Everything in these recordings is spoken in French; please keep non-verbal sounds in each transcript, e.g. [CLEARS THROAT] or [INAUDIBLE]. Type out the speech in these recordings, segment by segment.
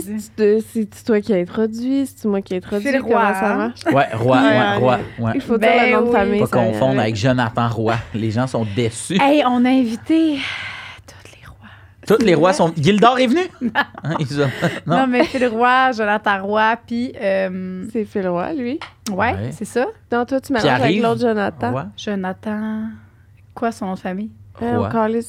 Dis. c'est c'est toi qui as introduit, c'est moi qui ai introduit. Phil Comment ça hein? marche? Ouais, Roi, Ouais, ouais, Roi, ouais. Il faut Ben dire le nom de oui. famille. Pas confondre avec. Jonathan Roy. Les gens sont déçus. Hey, on a invité tous les rois. Tous les rois sont. Gildor est venu? [LAUGHS] Hein, ils ont- Non, Non. mais Phil Roy, Jonathan Roy, puis. euh, C'est Phil Roy, lui. ouais, Ouais. c'est ça. Non, toi, tu mélanges avec l'autre Jonathan. Jonathan. Quoi son nom de famille? Euh, Roi. encore les-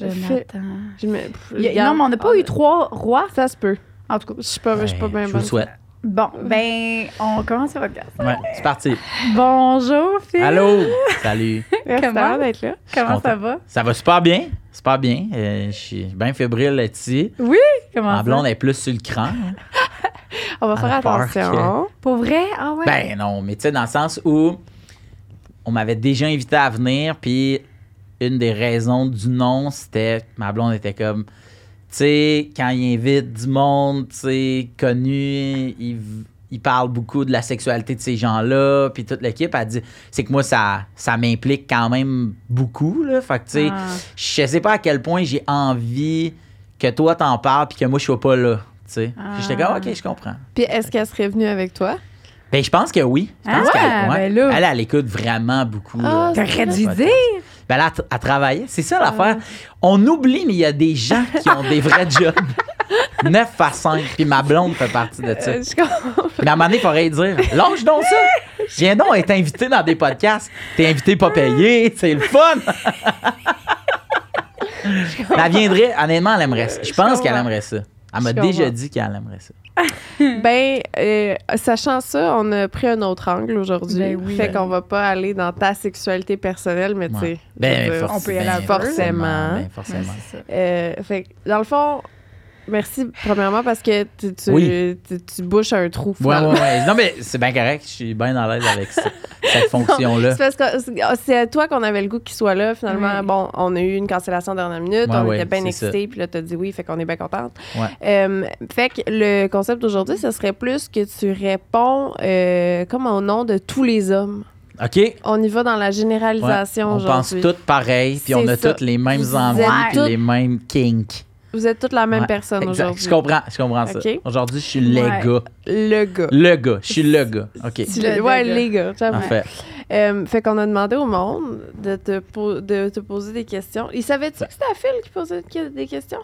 Jonathan. je me- pff, Il y a- regarde. non, mais on n'a pas Ah, eu trois rois. Ça se peut. En tout cas. Je suis pas, je suis pas bien Je vous bonne. le souhaite. Bon, ben, on commence le podcast. Ouais, c'est parti. Bonjour, Phil. Allô? Salut. [LAUGHS] Merci Comment? d'avoir d'être là. Comment ça va? Ça va super bien. Super bien. Euh, je suis bien fébrile là-dessus. Comment Ma ça? blonde est plus sur le cran. On va faire attention. Pour vrai? Ah ouais? Ben non, mais tu sais, dans le sens où on m'avait déjà invité à venir, puis une des raisons du non, c'était ma blonde était comme, tu sais, quand il invite du monde, tu sais, connu, il, il parle beaucoup de la sexualité de ces gens-là, puis toute l'équipe a dit, c'est que moi, ça, ça m'implique quand même beaucoup, là. Fait que, tu sais, Ah. je sais pas à quel point j'ai envie que toi t'en parles, puis que moi, je sois pas là, tu sais. J'étais comme, Ah. OK, je comprends. Puis est-ce qu'elle serait venue avec toi? Ben, je pense que oui. Je pense Ah, qu'elle ben là. elle, elle écoute vraiment beaucoup. Ah, T'aurais dû dire. Ben, elle, a, elle travaillait. C'est ça l'affaire. On oublie, mais il y a des gens qui ont des vrais [LAUGHS] jobs. 9 à 5. Puis ma blonde fait partie de ça. Euh, je comprends. Mais à un moment donné, il faudrait dire Lâche donc ça. Viens donc être invité dans des podcasts. T'es invité pas payé. C'est le fun. [LAUGHS] elle viendrait. Honnêtement, elle aimerait ça. Je pense qu'elle aimerait ça. Elle m'a déjà dit qu'elle aimerait ça. [LAUGHS] Ben, euh, sachant ça, on a pris un autre angle aujourd'hui. Ben oui. Fait qu'on va pas aller dans ta sexualité personnelle, mais tu sais. Ben, on peut y aller ben, peu. Forcément. Ben, forcément. Ça. Euh, fait que, dans le fond, merci premièrement parce que tu, tu, Oui. tu, tu bouches un trou. Ouais, ouais, ouais. Non, mais c'est bien correct. Je suis bien à l'aise avec ça- cette [LAUGHS] fonction-là. C'est parce que c'est- c'est à toi qu'on avait le goût qu'il soit là. Finalement, Oui. bon, on a eu une cancellation dernière minute. Ouais, on ouais, était bien excités. Puis là, t'as dit oui, fait qu'on est bien contente. Ouais. Euh, fait que le concept d'aujourd'hui, ce serait plus que tu réponds euh, comme au nom de tous les hommes. OK? On y va dans la Ouais. généralisation On pense toutes pareil, puis on a ça. toutes les mêmes envies, puis les mêmes kinks. Vous êtes toutes la même Ouais, personne aujourd'hui. Je comprends, je comprends ça. Aujourd'hui, je suis le Ouais. gars. Le gars. Le gars, je suis le gars. OK. Le- ouais, le gars. les gars, j'avoue. Parfait. Euh, fait qu'on a demandé au monde de te, po- de te poser des questions. Il savait-tu que c'était à Phil qui posait des questions?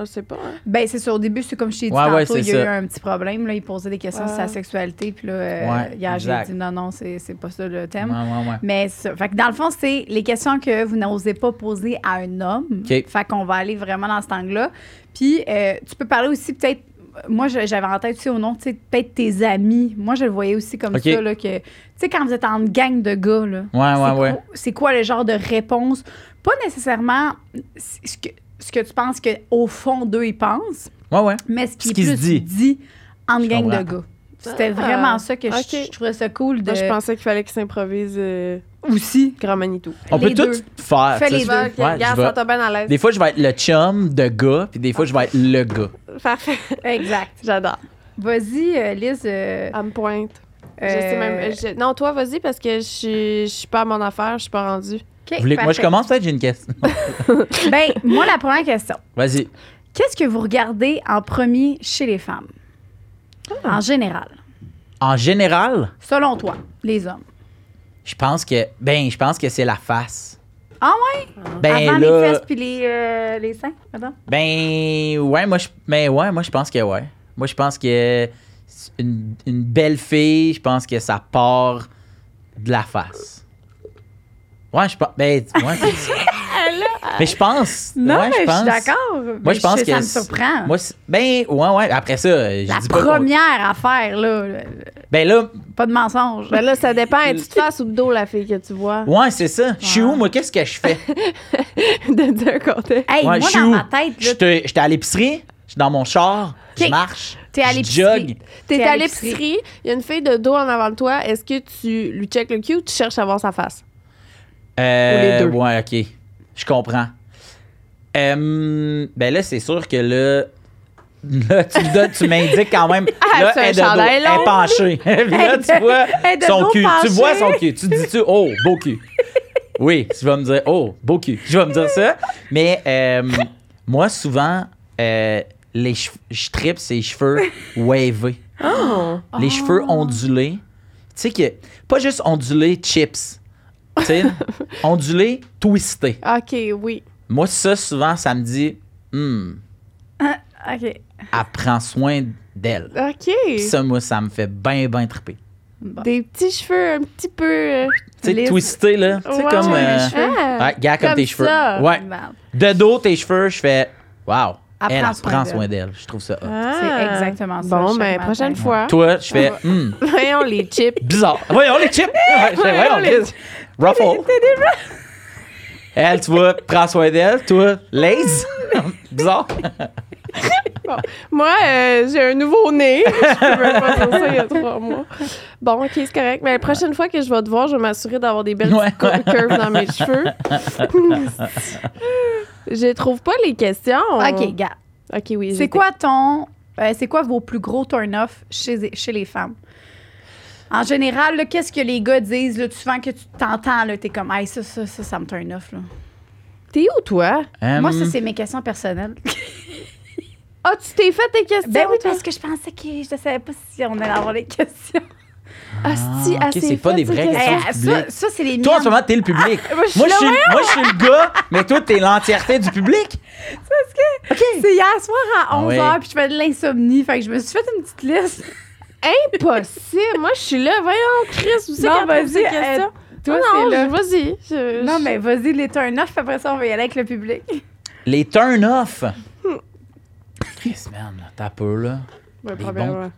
Je sais pas. Hein? Ben, c'est ça. Au début, c'est comme je t'ai dit Ouais, ouais, tantôt, il y a eu un petit problème. Là, il posait des questions sur sa sexualité. Puis là, euh, Ouais, hier, j'ai dit non, non, c'est c'est pas ça le thème. ouais, ouais. Mais ça, fait que dans le fond, c'est les questions que vous n'osez pas poser à un homme. Fait qu'on va aller vraiment dans cet angle-là. Puis, euh, tu peux parler aussi peut-être. Moi, je- j'avais en tête aussi au nom, tu sais, peut-être tes amis. Moi, je le voyais aussi comme ça, là, que, tu sais, quand vous êtes en gang de gars, là, Ouais, c'est ouais, ouais. quoi- c'est quoi le genre de réponse? Pas nécessairement ce que, ce que tu penses qu'au fond d'eux, ils pensent, Ouais, ouais. mais ce qui est se plus dit. dit en Je gang de gars. C'était Ah, vraiment ça que je- trouvais ça cool de Moi, je pensais qu'il fallait qu'il s'improvise euh, aussi. Grand Manitou. On Les peut deux. tout faire. Fais les deux. Ok, Ouais, regarde, vais- ça t'a bien à l'aise. Des fois, je vais être le chum de gars, puis des fois, je vais être le gars. Parfait. [LAUGHS] Exact. J'adore. Vas-y, euh, Liz. euh, À me pointe. Je euh, sais même. je- Non, toi, vas-y, parce que je suis, je suis pas à mon affaire, je suis pas rendue. Vous voulez que moi, je commence? Peut-être? J'ai une question. [LAUGHS] Ben, moi, la première question. Vas-y. Qu'est-ce que vous regardez en premier chez les femmes? Ah. En général. En général, Selon toi, les hommes. je pense que, ben, je pense que c'est la face. Ah ouais? Ben Avant là, les fesses puis les, euh, les seins, pardon? Ben ouais, moi je mais ouais, moi je pense que ouais. Moi je pense que une, une belle fille, je pense que ça part de la face. Ouais, je pense ben ouais, [LAUGHS] c'est ça. Mais je pense Non, ouais, mais je pense- suis d'accord. Moi Mais je pense que Ça me surprend. Moi ben ouais ouais, après ça, je la dis pas qu'on- première affaire, là, Ben là, pas de mensonge. Ben là, ça dépend. Es-tu de face ou de dos, la fille que tu vois? ouais, c'est ça. Je suis où moi, qu'est-ce que je fais? [LAUGHS] De d'un côté. hey, Ouais, moi, je suis dans où? ma tête, J'étais j'étais à l'épicerie, je suis dans mon char, je marche, T'es à je l'épicerie. T'es à l'épicerie, il y a une fille de dos en avant de toi. Est-ce que tu lui check le cul ou tu cherches à voir sa face? Euh, Ou les deux. Ouais, ok. Je comprends. Euh, ben là, c'est sûr que là, [LAUGHS] là tu, me donnes- tu m'indiques quand même. [LAUGHS] Ah, là, elle de dos, elle est penchée. [LAUGHS] Là, tu vois son cul. Tu vois son cul. Tu dis-tu, oh, beau cul. Oui, tu vas me dire, oh, beau cul. Je vais me dire ça. Mais euh, moi, souvent, euh, les je tripe ses cheveux wavés. Oh! Les cheveux ondulés. Tu sais que, pas juste ondulés chips. Tu sais, [LAUGHS] ondulés twistés. OK, oui. Moi, ça, souvent, ça me dit, hmm, OK. elle prend soin d'elle. OK. Puis ça, moi, ça me fait bien, bien triper. Bon. Des petits cheveux un petit peu. euh, Tu sais, twisté, là. Tu sais, Ouais. comme. Ouais, euh, ah, ouais, gars, comme, comme tes cheveux. ça. Ouais. De dos, tes cheveux, je fais, wow. Elle Elle, prend elle soin prend d'elle. soin d'elle. Je trouve ça hot. Ah. C'est exactement ça, Bon, chaque ben, prochaine fois. Toi, je fais, hmm, [LAUGHS] Voyons les chips. bizarre. Voyons les chips. [LAUGHS] Ouais, fais, voyons, les-. Ruffle. Elle, tu vois, prends soin d'elle. Toi, laze. [LAUGHS] bizarre. Moi, euh, j'ai un nouveau nez. je peux même pas dire ça il y a trois mois. Bon, OK, c'est correct. Mais la prochaine fois que je vais te voir, je vais m'assurer d'avoir des belles Ouais. curves dans mes cheveux. [LAUGHS] je trouve pas les questions. OK, gars. OK, oui. C'est j'étais- quoi ton. euh, c'est quoi vos plus gros turn-off chez, chez les femmes? En général, là, qu'est-ce que les gars disent? Là, tu souvent que tu t'entends, là, t'es comme, hey, ça, ça, ça, ça me turn off. Là. T'es où, toi? Moi, ça, c'est mes questions personnelles. Ah, tu t'es fait tes questions? ben oui, toi? parce que je pensais que je savais pas si on allait avoir les questions. Ah, elle ok, s'est c'est pas des vraies questions. Eh, du ça, public. ça, c'est les Toi, en ce moment, t'es le public. moi, je suis moi, je suis, moi, je suis le gars, mais toi, t'es l'entièreté du public. C'est hier soir à Ah 11h, ouais. puis je fais de l'insomnie. Fait que je me suis fait une petite liste. Impossible. Moi, je suis là. Voyons, Chris, vous savez même ces vas-y, questions? Toi, non, là. Vas-y. Je- Non, je- mais vas-y, les turn-off, puis après ça, on va y aller avec le public. Les turn-off? Chris, man, t'as peu, là. Ouais, Des bons.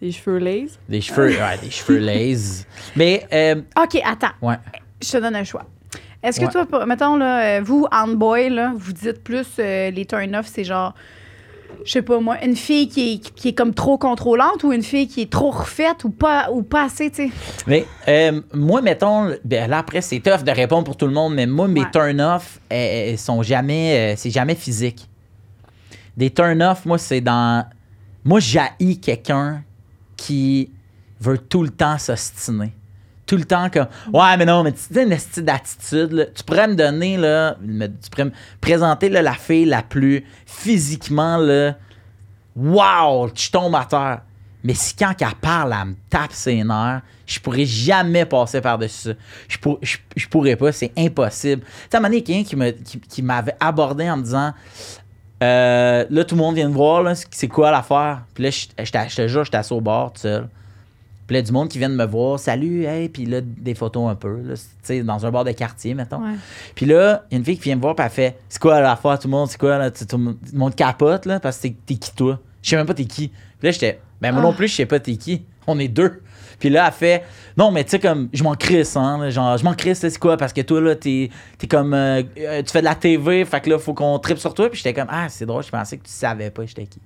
Les cheveux lazy. Des cheveux, ouais, des cheveux [LAUGHS] lazy. Mais, euh, OK, attends. ouais. Je te donne un choix. Est-ce que Ouais. toi, mettons, là, euh, vous, handboy, là, vous dites plus euh, les turn-off, c'est genre, je sais pas moi, une fille qui est, qui est comme trop contrôlante ou une fille qui est trop refaite ou pas, ou pas assez, tu sais? Mais euh, moi, mettons, ben là après, c'est tough de répondre pour tout le monde, mais moi, mes Ouais. turn-off, elles, elles sont jamais, euh, c'est jamais physique. Des turn-off, moi, c'est dans. Moi, j'haïs quelqu'un qui veut tout le temps s'ostiner. Tout le temps comme Ouais, mais non, mais tu sais, une esti d'attitude. Tu pourrais me donner, là, tu pourrais me présenter la fille la plus physiquement, là, wow, tu tombes à terre. Mais si quand elle parle, elle me tape ses nerfs, je pourrais jamais passer par-dessus ça. Je, pour- je, je pourrais pas, c'est impossible. Tu sais, à un moment donné, quelqu'un qui, me- qui, qui m'avait abordé en me disant euh, Là, tout le monde vient de voir, là, c'est- quoi l'affaire? Puis là, je te jure, j'étais assis au bord tout seul. Puis là, du monde qui vient de me voir, salut, hey, puis là, des photos un peu, là, tu sais, dans un bar de quartier, mettons. Ouais. Puis là, il y a une fille qui vient me voir, puis elle fait C'est quoi l'affaire, tout le monde C'est quoi, là Tout le monde- capote, là, parce que t'es, qui, toi? Je sais même pas t'es qui. Puis là, j'étais Ben, moi non plus, je sais pas t'es qui. On est deux. Puis là, elle fait Non, mais tu sais, comme, je m'en crisse, hein. Genre, je m'en crisse, c'est quoi? Parce que toi, là, t'es, comme. euh, euh, tu fais de la TV, fait que là, faut qu'on tripe sur toi. Puis j'étais comme Ah, c'est drôle, je pensais que tu savais pas j'étais qui.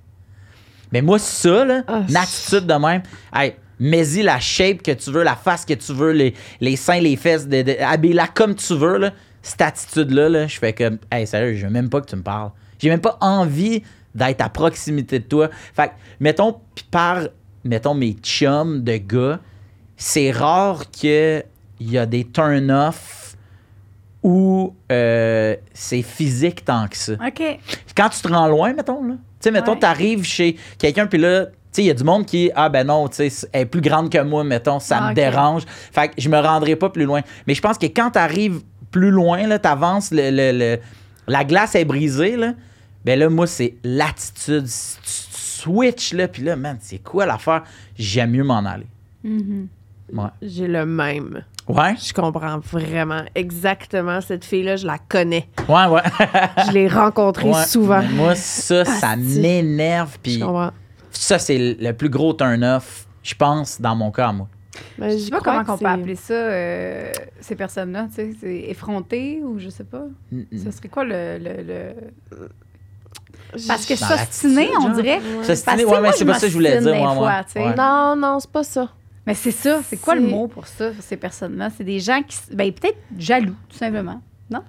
Mais moi, ça, là, Ah, une attitude de même, hey, mets-y la shape que tu veux, la face que tu veux, les, les seins, les fesses, de, de- habille-la comme tu veux, là. Cette attitude-là, là, je fais comme, hey, sérieux, je veux même pas que tu me parles. J'ai même pas envie d'être à proximité de toi. Fait que, mettons, pis par, mettons, mes chums de gars, c'est rare qu'il y a des turn-off où euh, c'est physique tant que ça OK. quand tu te rends loin, mettons, là. Tu sais, mettons, Ouais. t'arrives chez quelqu'un, puis là, il y a du monde qui, ah ben non, tu sais, elle est plus grande que moi, mettons, ça Ah, me dérange. Fait que je me rendrai pas plus loin. Mais je pense que quand t'arrives plus loin, là, t'avances, le, le- le- la glace est brisée, là, ben là, moi, c'est l'attitude. Si tu switches, là, puis là, man, c'est quoi l'affaire? J'aime mieux m'en aller. Mhm. Ouais. J'ai le même. Ouais? Je comprends vraiment exactement cette fille-là. Je la connais. Ouais, ouais. [LAUGHS] Je l'ai rencontrée Ouais. souvent. Mais Moi, ça, ça m'énerve, Je puis comprends. Ça, c'est le plus gros turn-off, je pense, dans mon cas, moi. Mais Je sais pas comment on peut appeler ça, euh, ces personnes-là, tu sais, c'est effronté ou je sais pas. Mm, mm. Ce serait quoi le... le, Parce que s'ostiner, on dirait... Que ouais, mais moi, c'est pas ça que je voulais dire. fois, ouais. Ouais. Non, non, c'est pas ça. Mais c'est ça, c'est quoi le mot pour ça, ces personnes-là? C'est des gens qui... Ben, peut-être jaloux, tout simplement. Non?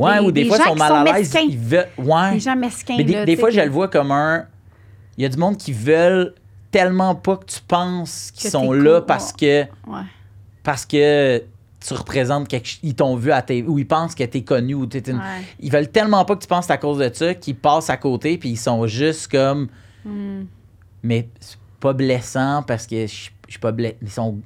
Ouais, Des- ou des, des fois, ils sont mal à l'aise. Ils veulent. Ouais. Des gens mesquins, mais des, là, des fois, je le vois comme un. Il y a du monde qui veulent tellement pas que tu penses qu'ils sont là cool, parce que. Ouais. Parce que. tu représentes quelque ch- ils t'ont vu à tes ou ils pensent que t'es connu ou t'es une- Ouais. ils veulent tellement pas que tu penses à cause de ça qu'ils passent à côté puis ils sont juste comme Hmm. mais c'est pas blessant parce que je suis pas blessé ils sont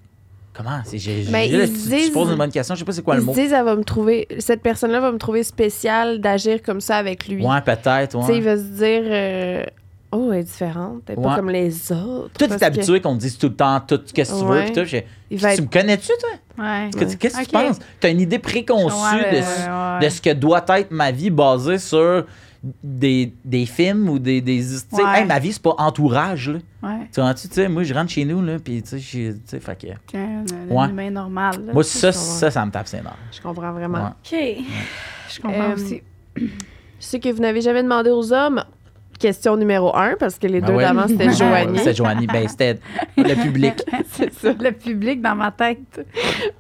comment c'est j'ai- là, ils tu, tu disent- poses une bonne question je sais pas c'est quoi Ils le mot disent, elle va me trouver, cette personne-là va me trouver spécial d'agir comme ça avec lui. ouais peut-être Tu sais, ouais. il va se dire, euh, oh, elle est différente, elle est Ouais. pas comme les autres. toi parce t'es que habitué qu'on te dise tout le temps tout ce que tu veux Ouais. puis tout j'ai- Il va tu être me connais-tu toi? Ouais. Qu'est-ce qu'est-ce que Ok. tu penses? T'as une idée préconçue Ouais, de, ouais, ce- ouais. de ce que doit être ma vie basée sur des, des films ou des, des tu sais, Ouais. hey, ma vie c'est pas entourage là Ouais. tu vois tu sais moi je rentre chez nous là puis tu sais je- tu sais fait que Tiens, un, Ouais. humain normal. là. moi ça ça ça me tape ses nerfs Je comprends vraiment. Ouais. OK. Je comprends Euh, aussi. [CLEARS THROAT] Je sais que vous n'avez jamais demandé aux hommes. Question numéro un, parce que les Ben deux ouais. d'avant, c'était Ah, [LAUGHS] Joanie. C'était Joanie. Ben, c'était le [LAUGHS] public. C'est ça, le public dans ma tête.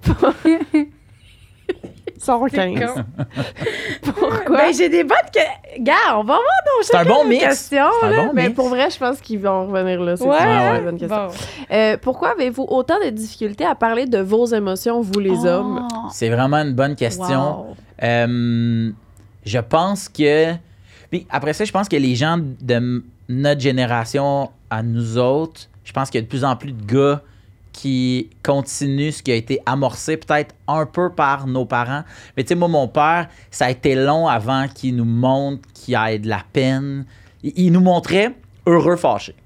[LAUGHS] 115. Pourquoi? Ben, j'ai des bonnes que. Gars, on va voir nos C'est un bon mix. questions. C'est un là. bon mais mix. pour vrai, je pense qu'ils vont revenir là. C'est Ouais, une ouais. bonne question. Bon. Euh, pourquoi avez-vous autant de difficultés à parler de vos émotions, vous les Oh. hommes? C'est vraiment une bonne question. Wow. Euh, je pense que. Puis après ça, je pense que les gens de notre génération à nous autres, je pense qu'il y a de plus en plus de gars qui continuent ce qui a été amorcé peut-être un peu par nos parents. Mais tu sais, moi, mon père, ça a été long avant qu'il nous montre qu'il y ait de la peine. Il, il nous montrait heureux fâché.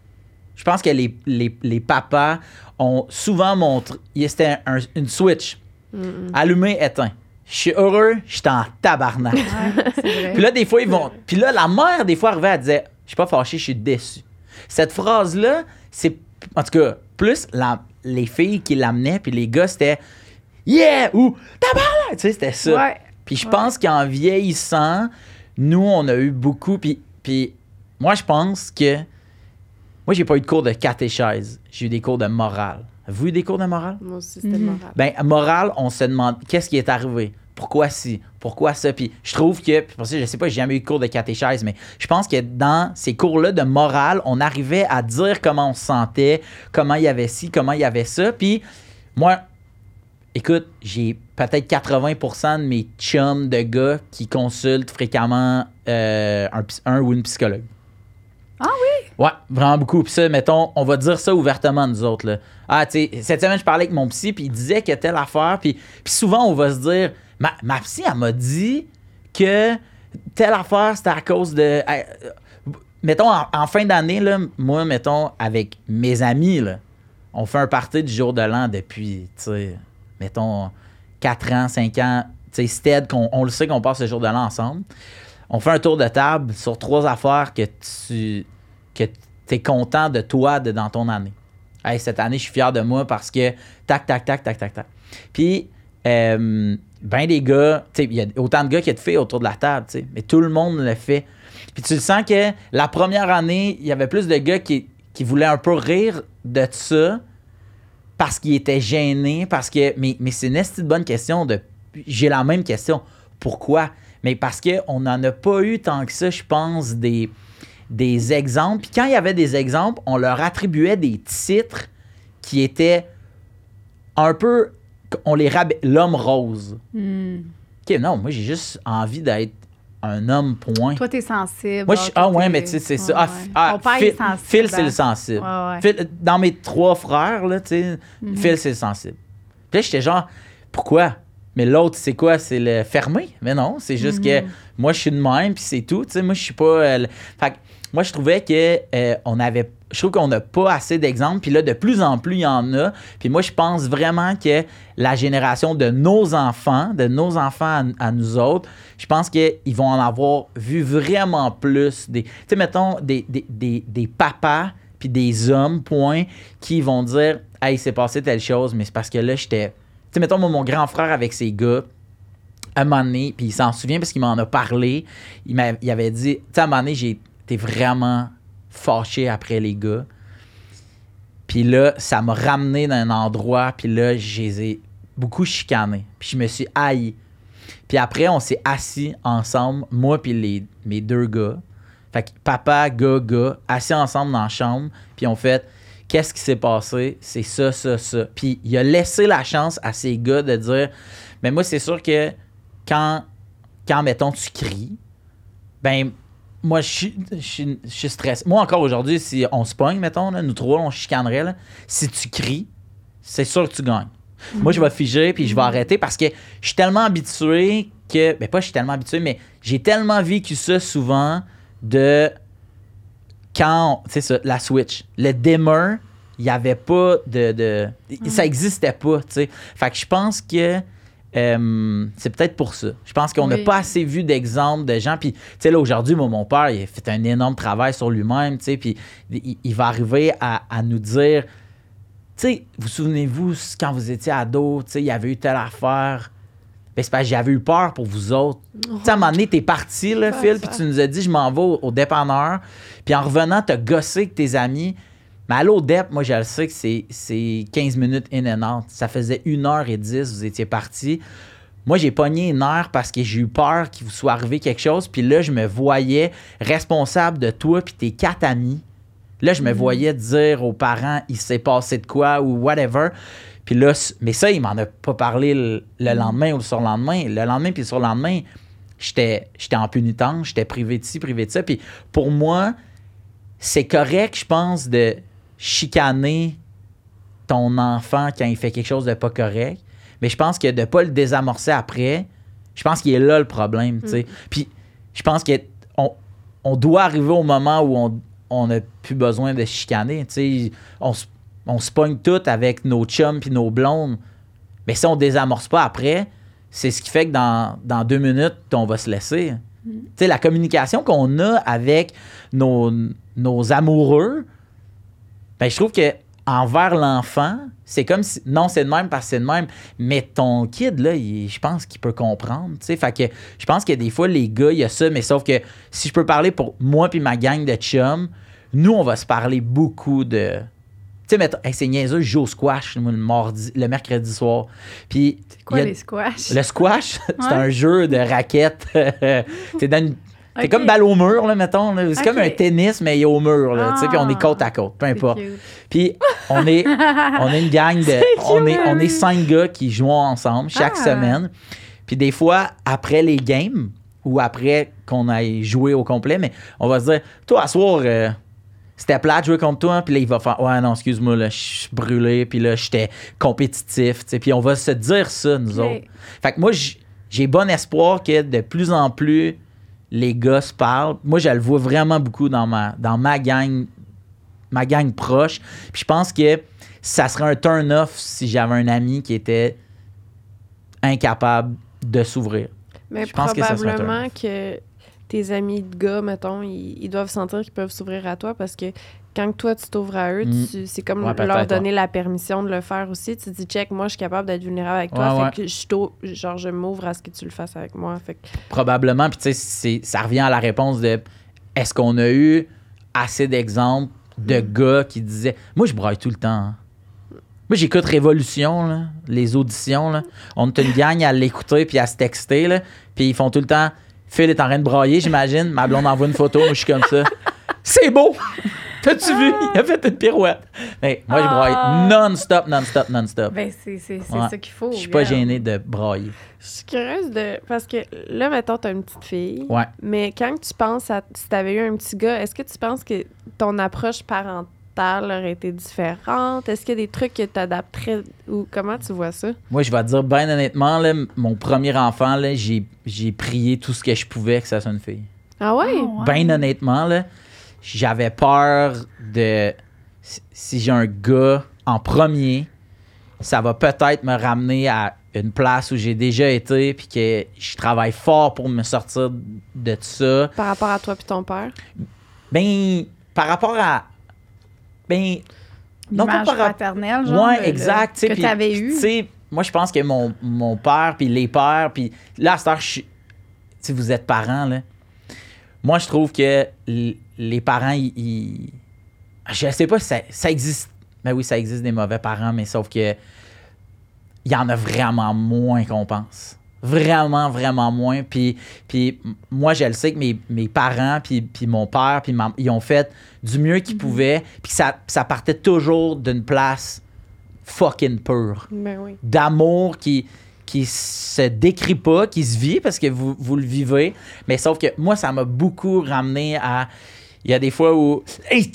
Je pense que les, les, les papas ont souvent montré. C'était un- une switch. Allumé, éteint. Je suis heureux, je suis en tabarnak. Ouais. Puis là, des fois, ils vont. Puis là, la mère, des fois, arrivait, elle disait Je suis pas fâché, je suis déçu. Cette phrase-là, c'est. En tout cas, plus la- les filles qui l'amenaient, puis les gars, c'était Yeah ou tabarnak. Tu sais, c'était ça. Ouais. Puis je Ouais. pense qu'en vieillissant, nous, on a eu beaucoup. Puis, puis moi, je pense que. Moi, j'ai pas eu de cours de catéchèse. J'ai eu des cours de morale. Avez-vous eu des cours de morale? Moi aussi, c'était Mhm. moral. Ben, morale, on se demande qu'est-ce qui est arrivé? Pourquoi ci? Pourquoi ça? Puis je trouve que, pour ça, je sais pas, j'ai jamais eu de cours de catéchèse, mais je pense que dans ces cours-là de morale, on arrivait à dire comment on se sentait, comment il y avait ci, comment il y avait ça. Puis moi, écoute, j'ai peut-être 80% de mes chums de gars qui consultent fréquemment euh, un, un ou une psychologue. Ah oui? Ouais, vraiment beaucoup. Puis ça, mettons, on va dire ça ouvertement, nous autres. Là. Ah, tu sais, cette semaine, je parlais avec mon psy, puis il disait que telle affaire. Puis, puis souvent, on va se dire, ma, ma psy, elle m'a dit que telle affaire, c'était à cause de. euh, mettons, en, fin d'année, là, moi, mettons, avec mes amis, là, on fait un party du jour de l'an depuis, tu sais, mettons, 4 ans, 5 ans. Tu sais, stead, qu'on, on le sait qu'on passe le jour de l'an ensemble. On fait un tour de table sur trois affaires que tu que es content de toi dans ton année. Hey, cette année, je suis fier de moi parce que tac, tac, tac, tac, tac, tac. Puis, euh, ben des gars, il y a autant de gars qu'il y a de filles autour de la table, mais tout le monde le fait. Puis tu le sens que la première année, il y avait plus de gars qui, voulaient un peu rire de ça parce qu'ils étaient gênés, parce que. Mais, mais c'est une bonne question. J'ai la même question. Pourquoi? Mais parce qu'on n'en a pas eu tant que ça, je pense, des, des exemples. Puis quand il y avait des exemples, on leur attribuait des titres qui étaient un peu. On les rabaissait. L'homme rose. Hmm. OK, non, moi, j'ai juste envie d'être un homme, point. Toi, t'es sensible. Moi, je suis. Ah, toi, ouais, mais tu sais, c'est ça. Ouais, Ah, ouais. ah, père Phil, est sensible. Phil, c'est le hein? sensible. Ouais, ouais. Phil, dans mes trois frères, là, tu sais, Mhm. Phil, c'est le sensible. Puis là, j'étais genre, pourquoi? Mais l'autre, c'est quoi? C'est le fermé? Mais non, c'est juste que Mhm. moi, je suis de même, puis c'est tout. Tu sais, moi, je suis pas. euh, le- Fait que moi, je trouvais que euh, on avait. Je trouve qu'on n'a pas assez d'exemples, puis là, de plus en plus, il y en a. Puis moi, je pense vraiment que la génération de nos enfants, de nos enfants à, à nous autres, je pense qu'ils vont en avoir vu vraiment plus. Des, tu sais, mettons, des, des, des, des papas puis des hommes, point, qui vont dire Hey, il s'est passé telle chose, mais c'est parce que là, j'étais. Mettons, moi, mon grand frère avec ses gars, à un moment donné, puis il s'en souvient parce qu'il m'en a parlé, il, m'a- il avait dit Tu sais, à un moment donné, j'ai été vraiment fâché après les gars. Puis là, ça m'a ramené dans un endroit, puis là, je les ai beaucoup chicanés. Puis je me suis haï. Puis après, on s'est assis ensemble, moi puis mes deux gars. Fait que papa, gars, gars, assis ensemble dans la chambre, puis on fait qu'est-ce qui s'est passé, c'est ça, ça, ça. Puis il a laissé la chance à ces gars de dire, mais moi, c'est sûr que quand, quand mettons, tu cries, ben, moi, je suis- je je stressé. Moi, encore aujourd'hui, si on se pogne, mettons, nous trois, on chicanerait, là, si tu cries, c'est sûr que tu gagnes. Moi, je vais figer puis je vais arrêter parce que je suis tellement habitué que. Ben, pas je suis tellement habitué, mais j'ai tellement vécu ça souvent de. Quand. C'est ça, la Switch. Le dimmer, il n'y avait pas de. de- Ça n'existait pas, tu sais. Fait que je pense que. euh, c'est peut-être pour ça. Je pense qu'on n'a Oui. pas assez vu d'exemples de gens. Puis, tu sais, là, aujourd'hui, moi, mon père, il a fait un énorme travail sur lui-même, tu sais. Puis, il, il va arriver à, à nous dire tu sais, vous souvenez-vous, quand vous étiez ado, tu sais, il y avait eu telle affaire. Ben, c'est parce que j'avais eu peur pour vous autres. Tu sais, à un moment donné, t'es parti, là, Phil, puis tu nous as dit, je m'en vais au, au dépanneur. Puis en revenant, t'as gossé avec tes amis. Mais à l'ODEP, moi, je le sais que c'est- c'est 15 minutes in and out. Ça faisait 1h10, vous étiez parti. Moi, j'ai pogné une heure parce que j'ai eu peur qu'il vous soit arrivé quelque chose. Puis là, je me voyais responsable de toi puis tes quatre amis. Là, je me voyais dire aux parents, il s'est passé de quoi ou whatever. Puis là, mais ça, il m'en a pas parlé le, le lendemain ou le surlendemain. Le lendemain puis le surlendemain, j'étais j'étais en punitence, j'étais privé de ci, privé de ça. Puis pour moi, c'est correct, je pense, de chicaner ton enfant quand il fait quelque chose de pas correct. Mais je pense que de pas le désamorcer après, je pense qu'il est là le problème, tu sais. Puis je pense que on, on doit arriver au moment où on on n'a plus besoin de chicaner, tu sais. On, on se pogne tout avec nos chums puis nos blondes. Mais si on désamorce pas après, c'est ce qui fait que dans, dans deux minutes, on va se laisser. Tu sais, la communication qu'on a avec nos, nos amoureux, ben, je trouve que envers l'enfant, c'est comme si. Non, c'est de même parce que c'est de même. Mais ton kid, là, il- je pense qu'il peut comprendre. tu sais. Fait que je pense que des fois, les gars, il y a ça, mais sauf que si je peux parler pour moi puis ma gang de chums, nous, on va se parler beaucoup de. Tu sais, hey, c'est niaiseux, je joue au squash le, mardi, le mercredi soir. Puis. C'est quoi a- les squash? le squash, [LAUGHS] c'est un jeu de raquettes. [LAUGHS] dans une- Ok. comme balle au mur, là, mettons. là. C'est comme un tennis, mais il est au mur, là, tu sais, puis on est Ah. côte à côte, peu importe. Puis on est, [LAUGHS] on est une gang de. on, est, on est cinq gars qui jouent ensemble chaque Ah. semaine. Puis des fois, après les games, ou après qu'on aille jouer au complet, mais on va se dire, toi, à soir, euh, c'était plate de jouer contre toi, puis là, il va faire, ouais, non, excuse-moi, là, je suis brûlé, puis là, j'étais compétitif, tu sais, puis on va se dire ça, nous autres. Fait que moi, j'ai bon espoir que de plus en plus, les gars se parlent. Moi, je le vois vraiment beaucoup dans ma, dans ma gang, ma gang proche. Puis je pense que ça serait un turn-off si j'avais un ami qui était incapable de s'ouvrir. Mais Je pense que ça serait un que tes amis de gars, mettons, ils, ils doivent sentir qu'ils peuvent s'ouvrir à toi parce que quand toi, tu t'ouvres à eux, Mm. c'est comme Ouais, leur donner la permission de le faire aussi. Tu dis, check, moi, je suis capable d'être vulnérable avec toi. Ouais, fait que je, genre, je m'ouvre à ce que tu le fasses avec moi. Fait que Probablement. Puis tu sais, ça revient à la réponse de est-ce qu'on a eu assez d'exemples de gars qui disaient Moi, je braille tout le temps. hein. Moi, j'écoute Révolution, là, les auditions. Là. On est une gang à l'écouter puis à se texter. Là, puis ils font tout le temps Phil est en train de brailler, j'imagine. Ma blonde envoie une photo. Moi, je suis comme ça. C'est beau! T'as-tu vu? Il a fait une pirouette. Mais moi, je braille Ah. non-stop, non-stop, non-stop. Ben, c'est c'est- c'est Ouais. ça qu'il faut. Je suis pas regarde. gêné de brailler. je suis curieuse de. Parce que là, mettons, t'as une petite fille. Ouais. Mais quand tu penses à si t'avais eu un petit gars, est-ce que tu penses que ton approche parentale aurait été différente? Est-ce qu'il y a des trucs que tu adapterais ou comment tu vois ça? Moi, je vais te dire, bien honnêtement, là, mon premier enfant, là, j'ai, j'ai prié tout ce que je pouvais que ça soit une fille. Ah ouais? Ah, ouais. Bien honnêtement, là, j'avais peur de. si- Si j'ai un gars en premier, ça va peut-être me ramener à une place où j'ai déjà été, puis que je travaille fort pour me sortir de ça. Par rapport à toi puis ton père? Ben, par rapport à. Ben, non, pas par paternelle, genre. Ouais, le- exact. tu Que puis, t'avais eu. tu sais, moi, je pense que mon, mon père, puis les pères, puis là, à cette heure, je suis- si vous êtes parents, là, moi, je trouve que les parents, ils. Je sais pas si ça, ça existe. Ben oui, ça existe des mauvais parents, mais sauf que. Il y en a vraiment moins qu'on pense. Vraiment, vraiment moins. Puis, puis moi, je le sais que mes, mes parents, puis, puis mon père, puis ma- ils ont fait du mieux qu'ils pouvaient. Puis ça, ça partait toujours d'une place fucking pure. Ben oui. D'amour qui, qui se décrit pas, qui se vit parce que vous, vous le vivez. Mais sauf que moi, ça m'a beaucoup ramené à. Il y a des fois où. Hey,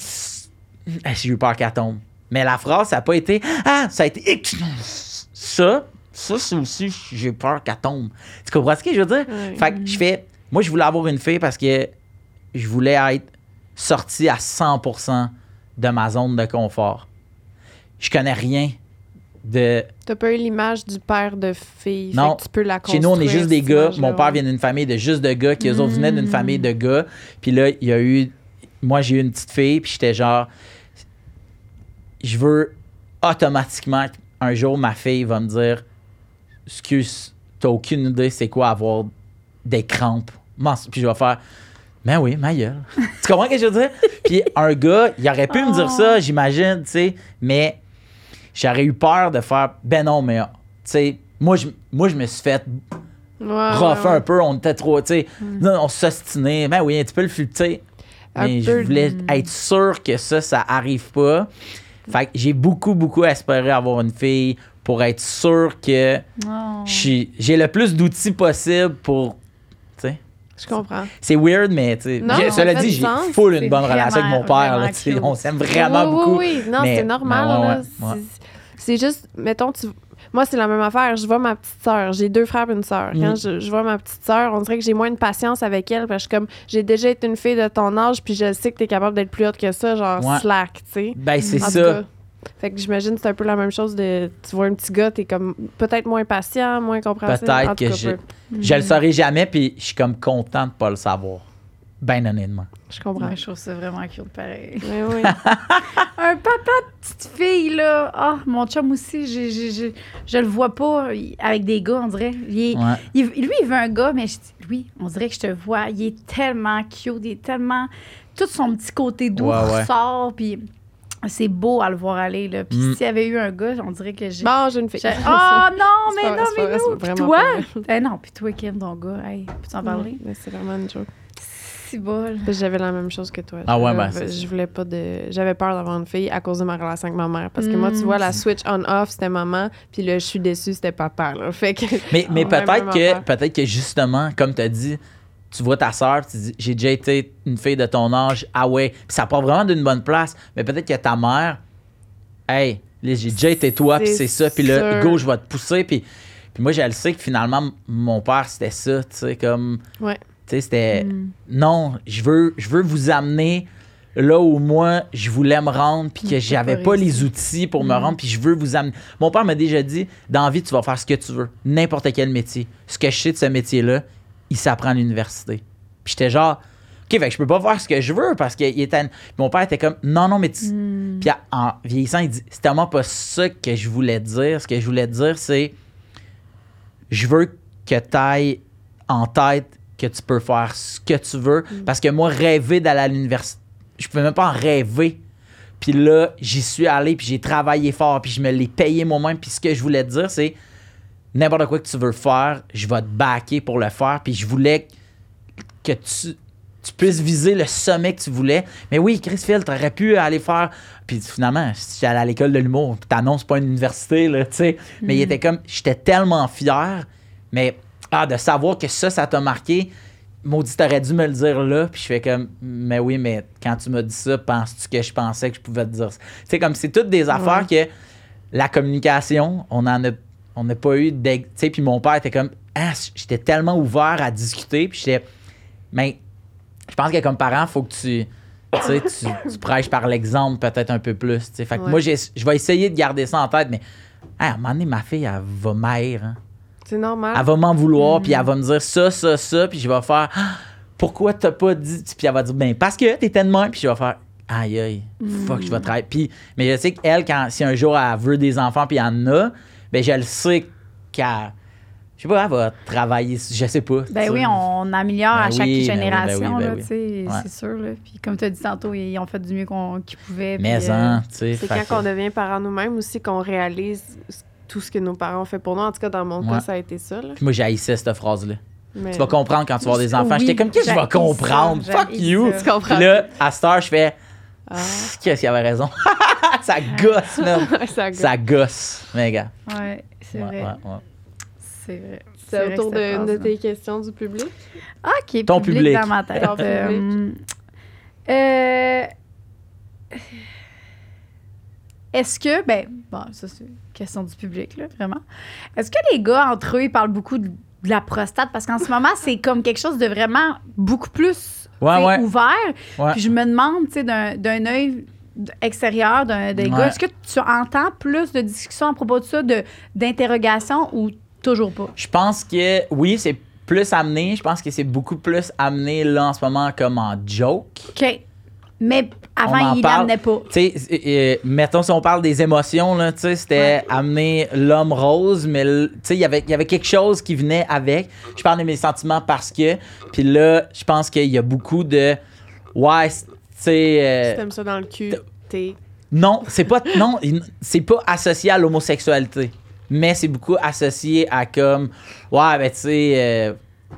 J'ai eu peur qu'elle tombe. Mais la phrase, ça n'a pas été. Ah, ça a été. Ça, ça, c'est aussi. J'ai peur qu'elle tombe. Tu comprends ce que je veux dire? Fait que je fais. Moi, je voulais avoir une fille parce que je voulais être sorti à 100% de ma zone de confort. Je connais rien de. T'as pas eu l'image du père de fille. Non. Fait que tu peux la Chez nous, on est juste des gars. Mon père ouais. vient d'une famille de juste de gars, qui eux autres venaient d'une Mm. famille de gars. Puis là, il y a eu. Moi, j'ai eu une petite fille, puis j'étais genre. Je veux automatiquement un jour, ma fille va me dire Excuse, t'as aucune idée c'est quoi avoir des crampes. Puis je vais faire Ben oui, ma gueule. [LAUGHS] tu comprends ce que je veux dire? Puis un gars, il aurait pu me dire ça, j'imagine, tu sais, mais j'aurais eu peur de faire Ben non, mais tu sais, moi je, moi, je me suis fait Ouais, ouais, rough ouais. un peu, on était trop, tu sais, non, on s'ostinait, ben oui, un petit peu le. Un Mais je voulais être sûr que ça, ça arrive pas. Fait que j'ai beaucoup, beaucoup espéré avoir une fille pour être sûr que Oh. j'ai le plus d'outils possible pour. Tu sais. Je comprends. C'est weird, mais tu sais. Cela dit, j'ai full une C'est bonne relation avec mon père. Là, tu on s'aime vraiment oui, beaucoup. Oui, oui, non, c'est normal. mais ouais, là. ouais, ouais. C'est- juste, mettons, tu... moi, c'est la même affaire. Je vois ma petite sœur. J'ai deux frères et une sœur. Quand Mm. je, je vois ma petite sœur, on dirait que j'ai moins de patience avec elle. Parce que comme, j'ai déjà été une fille de ton âge, puis je sais que t'es capable d'être plus haute que ça, genre Ouais. slack, tu sais. Ben, c'est ça. cas. Fait que j'imagine que c'est un peu la même chose de. Tu vois un petit gars, t'es comme peut-être moins patient, moins compréhensif. Peut-être que cas, je- peu. Je le saurai jamais, puis je suis comme content de pas le savoir. Ben honnêtement. Je comprends. Ouais, je trouve ça vraiment cute pareil. [LAUGHS] Oui, oui. [LAUGHS] Un papa de petite fille, là. Ah, mon chum aussi, j'ai- j'ai- j'ai- je le vois pas avec des gars, on dirait. Il est- Ouais. il- lui, il veut un gars, mais je dis, lui, on dirait que je te vois. Il est tellement cute, il est tellement. Tout son petit côté doux Ouais, ouais. ressort, puis c'est beau à le voir aller, là. Puis Mm. s'il y avait eu un gars, on dirait que j'ai. Bon, j'ai une fille. [LAUGHS] Ah non, C'est mais pas- non, c'est pas mais non. c'est Puis toi? Eh non, puis toi, Kim, ton gars, hey, peux-tu en parler? C'est vraiment une joke. Si bol. J'avais la même chose que toi. Ah ouais, Je- ben, c'est je voulais pas de. J'avais peur d'avoir une fille à cause de ma relation avec ma mère. Parce que moi, tu Mm. vois, la switch on-off, c'était maman, puis le je suis déçue, c'était papa. Là. [LAUGHS] Fait que. Mais, mais peut-être que peut-être que justement, comme tu as dit, tu vois ta soeur, tu dis j'ai déjà été une fille de ton âge, ah ouais, puis ça part vraiment d'une bonne place, mais peut-être que ta mère, hey, j'ai déjà été toi, puis c'est ça, puis là, go, je vais te pousser, puis puis moi, je le sais que finalement, mon père, c'était ça, tu sais, comme, Ouais. tu sais, c'était, Mm. non, je veux, je veux vous amener là où moi, je voulais me rendre, puis que j'avais pas les outils pour me Mm. rendre, puis je veux vous amener. Mon père m'a déjà dit, dans la vie, tu vas faire ce que tu veux, n'importe quel métier. Ce que je sais de ce métier-là, il s'apprend à l'université. Puis j'étais genre, OK, fait que je peux pas faire ce que je veux parce qu'il était. Puis mon père était comme, non, non, mais tu. Mm. Puis en vieillissant, il dit, c'est tellement pas ça que je voulais dire. Ce que je voulais dire, c'est, je veux que tu ailles en tête que tu peux faire ce que tu veux. Parce que moi, rêver d'aller à l'université, je pouvais même pas en rêver. Puis là, j'y suis allé, puis j'ai travaillé fort, puis je me l'ai payé moi-même. Puis ce que je voulais te dire, c'est n'importe quoi que tu veux faire, je vais te backer pour le faire. Puis je voulais que tu, tu puisses viser le sommet que tu voulais. Mais oui, Chris Phil, t'aurais pu aller faire. Puis finalement, si j'allais à l'école de l'humour, t'annonces pas une université, là, tu sais. Mais il était comme, j'étais tellement fier, mais ah, de savoir que ça, ça t'a marqué. Maudit, t'aurais dû me le dire là. Puis je fais comme, mais oui, mais quand tu m'as dit ça, penses-tu que je pensais que je pouvais te dire ça? Tu sais, comme c'est toutes des affaires que la communication, on en a, on n'a pas eu d'ex- Tu sais, puis mon père était comme, ah, j'étais tellement ouvert à discuter. Puis j'étais, mais je pense que comme parent, faut que tu. Tu, tu, prêches par l'exemple peut-être un peu plus. tu sais. Fait que Ouais. moi, je vais essayer de garder ça en tête, mais à un moment donné, ma fille, elle va m'haïr. hein. C'est normal. Elle va m'en vouloir, Mm. puis elle va me dire ça, ça, ça, puis je vais faire Ah, pourquoi t'as pas dit. Puis elle va dire ben parce que t'étais de même, puis je vais faire aïe aïe, fuck, je vais Mm. travailler. Puis, mais je sais qu'elle, quand, si un jour elle veut des enfants, puis elle en a, ben je le sais qu'elle. Je sais pas, elle va travailler, je sais pas. Ben oui, on améliore à Ben chaque oui, ben oui, ben génération, oui, ben oui. Ouais. c'est sûr. Là. Puis comme tu as dit tantôt, ils ont fait du mieux qu'on- qu'ils pouvaient. Mais euh, hein, tu sais. C'est quand on devient parent nous-mêmes aussi qu'on réalise tout ce que nos parents ont fait pour nous. En tout cas, dans mon Ouais. cas, ça a été ça. Là. Puis moi, j'haïssais cette phrase-là. Mais... Tu vas comprendre quand tu vas avoir des enfants. Oui, J'étais comme, qu'est-ce que je vais comprendre? ça, Fuck you! Tu comprends. Puis là, à Star, je fais, Ah, qu'est-ce qu'il avait raison? [LAUGHS] ça gosse, man. [LAUGHS] ça gosse. Ça gosse. Gars. Ouais, c'est Ouais, vrai. ouais, ouais. C'est vrai. C'est autour d'une de phrase-là. tes questions du public? OK, Ton public, public. dans ma tête. Ton Euh, euh, Est-ce que, ben, bon, ça c'est une question du public, là, vraiment. Est-ce que les gars, entre eux, ils parlent beaucoup de, de la prostate? Parce qu'en ce moment, c'est comme quelque chose de vraiment beaucoup plus Ouais, ouais. ouvert. Puis je me demande, tu sais, d'un d'un œil extérieur d'un des gars, est-ce que tu entends plus de discussions à propos de ça, de- d'interrogations ou toujours pas? Je pense que oui, c'est plus amené. Je pense que c'est beaucoup plus amené là en ce moment comme en joke. OK. Mais avant, il l'amenait pas. Tu sais, euh, mettons si on parle des émotions, là, tu sais, c'était amener l'homme rose, mais l- tu sais, il y avait- y avait quelque chose qui venait avec. Je parle de mes sentiments parce que. Puis là, je pense qu'il y a beaucoup de. Ouais, tu sais. euh, ça dans le cul, t'es. non, c'est pas non, c'est pas associé à l'homosexualité, mais c'est beaucoup associé à comme ouais, ben tu sais euh, tu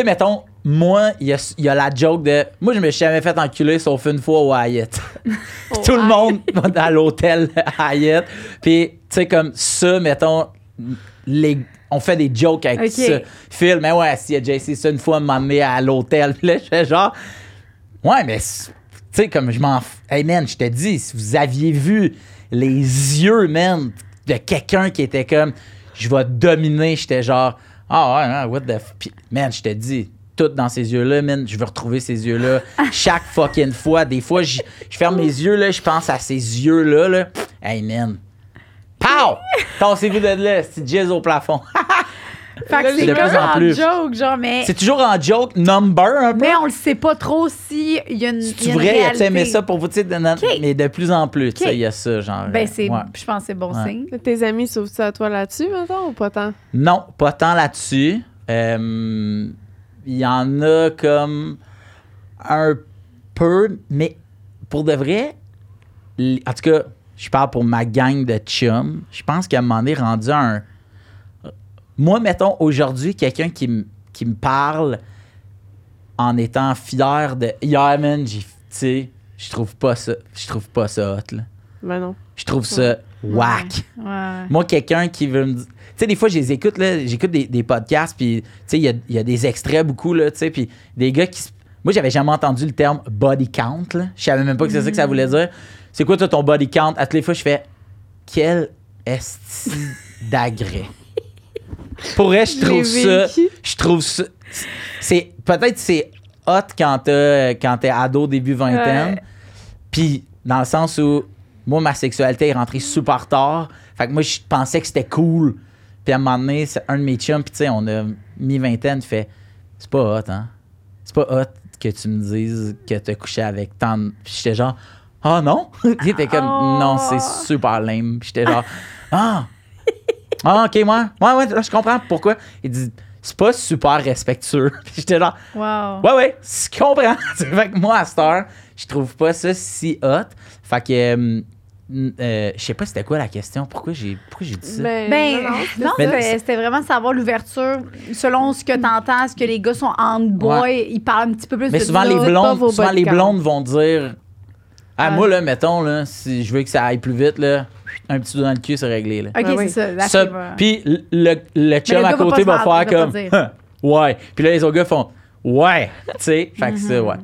sais mettons moi, il y y a la joke de moi je me suis jamais fait enculer sauf une fois au Hyatt. [LAUGHS] Oh, Tout le monde va à l'hôtel Hyatt. Puis tu sais comme ça mettons les on fait des jokes avec Ok. ça. Phil, mais ouais, si y a JC ça une fois m'emmener à l'hôtel, [LAUGHS] puis là je fais genre Ouais, mais tu sais, comme je m'en. Hey man, je te dis, si vous aviez vu les yeux, man, de quelqu'un qui était comme, je vais dominer, j'étais genre, ah ouais, ouais, what the. f... Puis, man, je te dis, tout dans ces yeux-là, man, je veux retrouver ces yeux-là [LAUGHS] chaque fucking fois. Des fois, je je ferme mes yeux, là, je pense à ces yeux-là, là. Hey man. Pow! Tassez-vous de là, c'est jazz au plafond. [LAUGHS] Fait que De c'est plus comme en plus. joke, genre, mais, c'est toujours en joke, number un peu? mais on le sait pas trop si il y a une, C'est vrai, tu aimé ça pour vous, tu sais, de- mais de plus en plus, tu sais, Ok. il y a ça, genre. Ben, c'est, ouais. je pense que c'est bon Ouais. signe. Tes amis sauvent ça à toi là-dessus, maintenant, ou pas tant? Non, pas tant là-dessus. Euh, Il y en a comme un peu, mais pour de vrai, en tout cas, je parle pour ma gang de chums, je pense qu'à un moment donné, rendu un. Moi, mettons, aujourd'hui, quelqu'un qui, me- qui me parle en étant fier de. Yeah, man, j'ai. Tu sais, je trouve pas ça. Je trouve pas ça hot, là. Ben non. Je trouve ça whack. Ouais. Moi, quelqu'un qui veut me dire. Tu sais, des fois, je les écoute, là, j'écoute des, des podcasts, puis, tu sais, il y a, y a des extraits beaucoup, là, tu sais, puis des gars qui. Moi, j'avais jamais entendu le terme body count, là. Je savais même pas que c'est ça que ça voulait dire. C'est quoi, toi, ton body count? À toutes les fois, je fais. Quel esti d'agré. [LAUGHS] Pour vrai, je trouve ça. Je trouve ça. C'est. Peut-être c'est hot quand t'as- quand t'es ado, début vingtaine. Ouais. Puis, dans le sens où, moi, ma sexualité est rentrée super tard. Fait que moi, je pensais que c'était cool. Puis, à un moment donné, c'est un de mes chums, puis tu sais, on a mi-vingtaine, il fait C'est pas hot, hein? C'est pas hot que tu me dises que t'as couché avec tant de. Puis, j'étais genre Ah non? [LAUGHS] il était comme Oh. Non, c'est super lame. Puis, j'étais genre Ah! Ah, ok, moi. Ouais, ouais, là, je comprends pourquoi. Il dit C'est pas super respectueux. [LAUGHS] J'étais genre Wow. Ouais, ouais, je comprends. [LAUGHS] fait que moi, à cette heure, je trouve pas ça si hot. Fait que, euh, je sais pas c'était quoi la question. Pourquoi j'ai pourquoi j'ai dit ça? Ben, Ben, non, c'était vraiment savoir l'ouverture selon ce que t'entends, ce que les gars sont en boy, ils parlent un petit peu plus Mais de souvent, les pas blondes, vos souvent, les blondes vont dire Ah, Ah. moi, là, mettons, là, si je veux que ça aille plus vite, là, un petit doigt dans le cul, c'est réglé. Là. Ok, Ouais, c'est oui. ça. Puis le, le, le chum le à va côté va faire comme [LAUGHS] Ouais. Puis là, les autres gars font Ouais. Tu sais, fait que ça, ouais.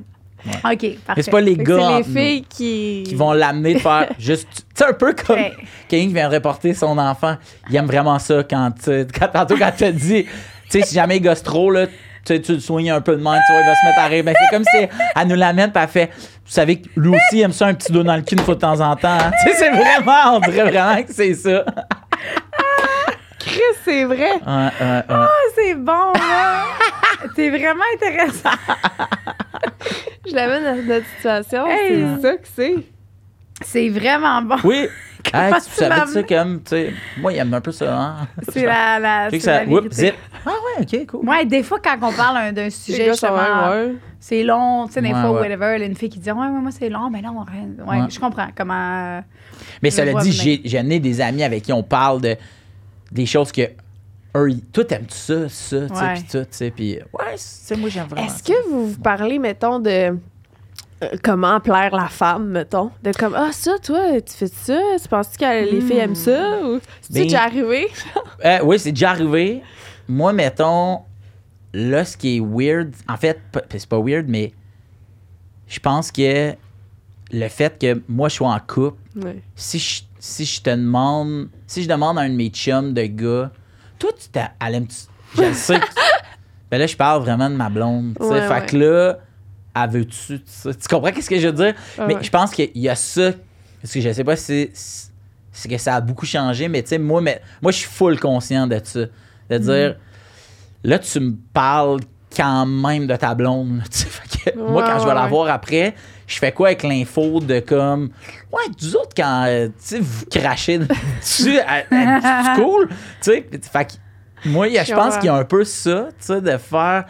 Ok, parfait. Mais c'est pas les Fait gars C'est les entre nous filles qui. qui vont l'amener de faire [LAUGHS] juste. Tu sais, un peu comme Ouais. quelqu'un qui vient reporter son enfant. Il aime vraiment ça quand, tu- quand tantôt, quand tu te dit, tu sais, si jamais il gosse trop, là, tu tu le soignes un peu de même, tu vois, il va se mettre à rire. Ben, c'est comme si elle nous l'amène, puis elle fait, vous savez que lui aussi il aime ça, un petit dos dans le cul une fois de temps en temps. hein. [LAUGHS] Tu sais, c'est vraiment, on dirait vraiment que c'est ça. Chris, c'est vrai. Ouais, ouais, ouais. Ah, c'est bon, là. [LAUGHS] c'est vraiment intéressant. Je l'amène dans notre situation. Hey. C'est ça que c'est. C'est vraiment bon. Oui, [LAUGHS] Hey, tu savais m'as ça comme, tu sais, moi, il aime un peu ça, hein? C'est la, la, que ça, la whoop, vérité. zip. Ah ouais, ok, cool. Ouais, des fois, quand on parle un- d'un sujet, justement, ouais. c'est long, tu sais, des Ouais, fois, ouais. whatever, une fille qui dit, ouais, ouais, moi, c'est long, mais non, rien. Ouais, Ouais. je comprends comment. Mais cela vois dit, j'ai ai des amis avec qui on parle de des choses que eux, toi, t'aimes-tu ça, ça, tu sais, Ouais. pis tout, tu sais, pis ouais, c'est moi, j'aime vraiment Est-ce que vous vous parlez, mettons, de euh, comment plaire la femme, mettons? De comme, ah, ça, toi, tu fais ça? Tu penses que les filles aiment ça? Ou c'est Ben- déjà arrivé? [LAUGHS] Euh, oui, c'est déjà arrivé. Moi, mettons, là, ce qui est weird, en fait, c'est pas weird, mais je pense que le fait que moi, je sois en couple, Ouais. si je, si je te demande, si je demande à un de mes chums de gars, toi, tu t'as, elle aime, je le sais. que- [LAUGHS] ben là, je parle vraiment de ma blonde, tu sais. Ouais, fait ouais. que là, elle veut-tu, tu comprends qu'est-ce que je veux dire? Mais ouais. je pense qu'il y a ça, parce que je sais pas si c'est, c'est que ça a beaucoup changé, mais tu sais, moi, mais, moi, je suis full conscient de ça. De dire, Mm. là, tu me parles quand même de ta blonde. Fait que moi, quand je vais la voir après, je fais quoi avec l'info de comme, ouais, vous autres, quand euh, tu sais, vous crachez [LAUGHS] dessus, elle- elle- c'est cool. Tu sais, fait que moi, je pense qu'il y a un peu ça, tu sais, de faire,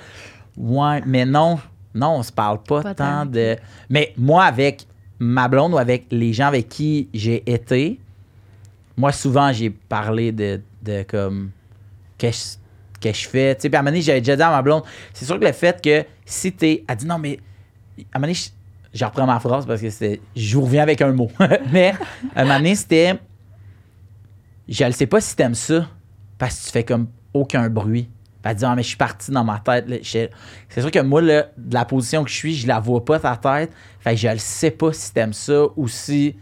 ouais, mais non, non, on se parle pas, Pas tant tant. de. Mais moi, avec ma blonde ou avec les gens avec qui j'ai été, moi, souvent, j'ai parlé de, de comme, qu'est-ce que je fais. Tu sais, puis à un moment donné, j'avais déjà dit à ma blonde, c'est sûr que le fait que si t'es. Elle dit non, mais. À un moment donné, je, je reprends ma phrase parce que c'était. Je vous reviens avec un mot. [LAUGHS] mais à un moment donné, c'était. Je ne sais pas si t'aimes ça parce que tu fais comme aucun bruit. Puis Elle dit, ah, mais je suis parti dans ma tête. C'est sûr que moi, là, de la position que je suis, je la vois pas, ta tête. Fait que je ne sais pas si t'aimes ça ou si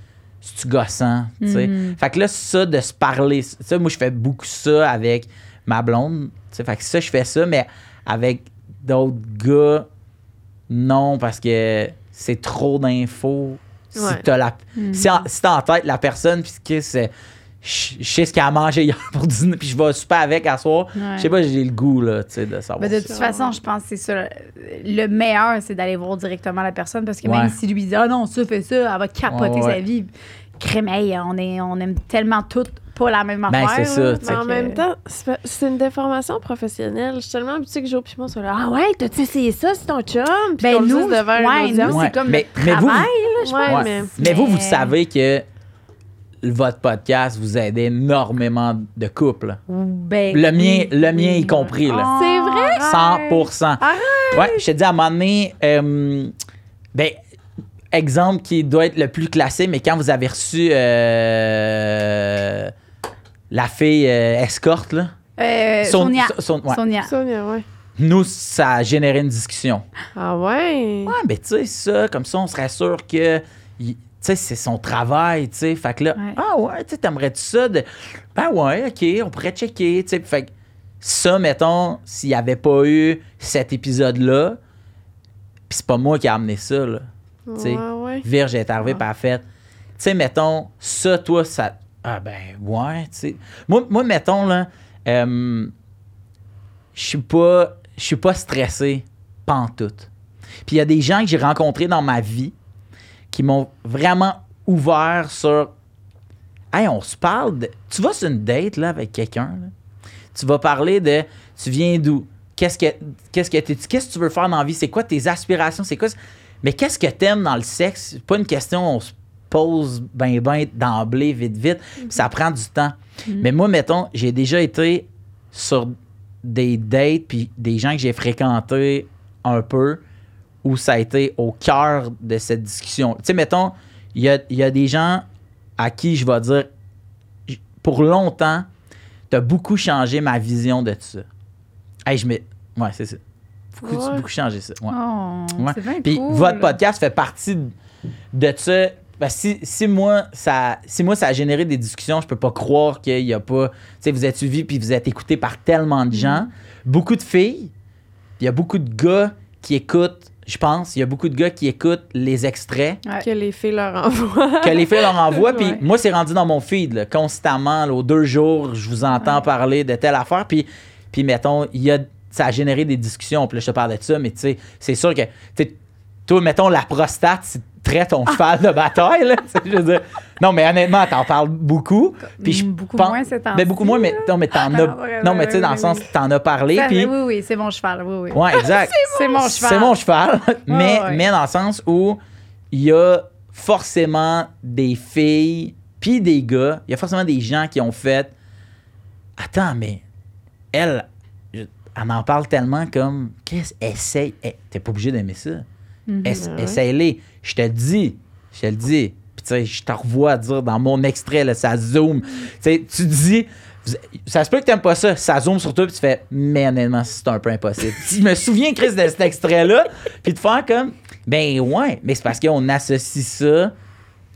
gossant. tu sais. Mhm. Fait que là, ça, de se parler, ça, moi, je fais beaucoup ça avec ma blonde. Fait que ça, je fais ça, mais avec d'autres gars, non, parce que c'est trop d'infos. Si Ouais. t'as la, si, en- si t'as en tête la personne, puis que c'est. Je sais ce qu'elle a mangé hier [LAUGHS] pour dîner, puis je vais super avec à soir. Ouais. Je sais pas, j'ai le goût, là, tu sais, de savoir. Ben, de toute ça. façon, je pense que c'est ça. Le meilleur, c'est d'aller voir directement la personne parce que Ouais. même si lui dit Ah non, ça fait ça, elle va capoter ouais. sa vie. Crème, hey, on, est, on aime tellement toutes pas la même Ben, affaire. c'est ça, Mais en que- même temps, c'est une déformation professionnelle. Je suis tellement habituée que Joe puis moi soit là. Ah ouais, t'as-tu essayé ça, c'est ton chum? Puis Ben, nous, devant ouais, nous, Ouais. c'est comme Mais- le mais vous, travail, vous- là, je Ouais, pense. mais- Mais vous, vous savez que votre podcast vous aide énormément de couples. Ben, Le mien, oui, le mien oui, y compris, là. Oh, C'est vrai? arrête. 100 Ouais, je te dis à un moment donné, euh, ben, exemple qui doit être le plus classé, mais quand vous avez reçu euh, la fille euh, escorte, là? Euh, Son- Sonia. son- son- ouais. Sonia. Sonia, ouais. Nous, ça a généré une discussion. Ah ouais? Ouais, mais tu sais, ça, comme ça, on serait sûr que. Tu sais, c'est son travail, tu sais. Fait que là, Ouais. ah ouais, tu t'aimerais-tu ça? De... Ben ouais, OK, on pourrait checker, tu sais. Fait que ça, mettons, s'il n'y avait pas eu cet épisode-là, puis c'est pas moi qui ai amené ça, là. Tu sais, Ouais, ouais. Virge est arrivée par fait. Tu sais, mettons, ça, toi, ça. Ah ben, ouais, tu sais. Moi, moi, mettons, là, euh, je suis pas. Je suis pas stressé, pantoute. Puis il y a des gens que j'ai rencontrés dans ma vie qui m'ont vraiment ouvert sur. Hey, on se parle de. Tu vas sur une date, là, avec quelqu'un. Tu vas parler de. Tu viens d'où? Qu'est-ce que qu'est-ce que qu'est-ce que tu veux faire dans la vie? C'est quoi tes aspirations? C'est quoi? Mais qu'est-ce que t'aimes dans le sexe? C'est pas une question on se pose ben ben d'emblée, vite, vite. Puis Ça prend du temps. Mais moi, mettons, j'ai déjà été sur des dates puis des gens que j'ai fréquentés un peu où ça a été au cœur de cette discussion. Tu sais, mettons, il y a, y a des gens à qui je vais dire, pour longtemps, tu as beaucoup changé ma vision de ça. Hey, je me... Ouais, c'est ça. Beaucoup, Ouais. beaucoup changé ça. Ouais. Oh, Ouais. bien Puis cool. votre podcast fait partie de- de ça. Ben, si, si moi, ça, si moi, ça a généré des discussions, je peux pas croire qu'il y a pas. Tu sais, vous êtes suivi puis vous êtes écouté par tellement de gens. Beaucoup de filles. puis Il y a beaucoup de gars qui écoutent, je pense, il y a beaucoup de gars qui écoutent les extraits Ouais. Que les filles leur envoient. que les filles leur envoient. [LAUGHS] Puis Ouais. moi, c'est rendu dans mon feed, là, constamment. là, aux deux jours, je vous entends Ouais. parler de telle affaire. Puis, puis mettons, il y a, ça a généré des discussions. Puis là, je te parle de ça, mais tu sais, c'est sûr que, tu toi, mettons, la prostate, c'est- très ton cheval de bataille, là. Tu sais, je veux dire. Non, mais honnêtement, t'en parles beaucoup. Puis je beaucoup pense- moins ces temps-ci, Ben, beaucoup moins, mais, non, mais t'en as. Ah, ouais, non, mais tu sais, dans le sens, t'en as parlé. Ça, Puis, oui, oui, c'est mon cheval. Oui, oui. ouais, exact. [LAUGHS] C'est mon cheval. C'est mon cheval, [LAUGHS] mais, ouais. mais dans le sens où il y a forcément des filles puis des gars, il y a forcément des gens qui ont fait Attends, mais elle, elle en parle tellement comme Qu'est-ce essaye, eh, t'es pas obligé d'aimer ça. Mhm. Ouais. Essaye-les. Je te le dis, je te le dis. Puis tu sais, je te revois dire dans mon extrait, là, ça zoom. Tu sais, tu dis, ça se peut que t'aimes pas ça, ça zoome sur toi, puis tu fais, mais honnêtement, c'est un peu impossible. je me souviens, Chris, de cet extrait-là, puis de faire comme, ben ouais, mais c'est parce qu'on associe ça,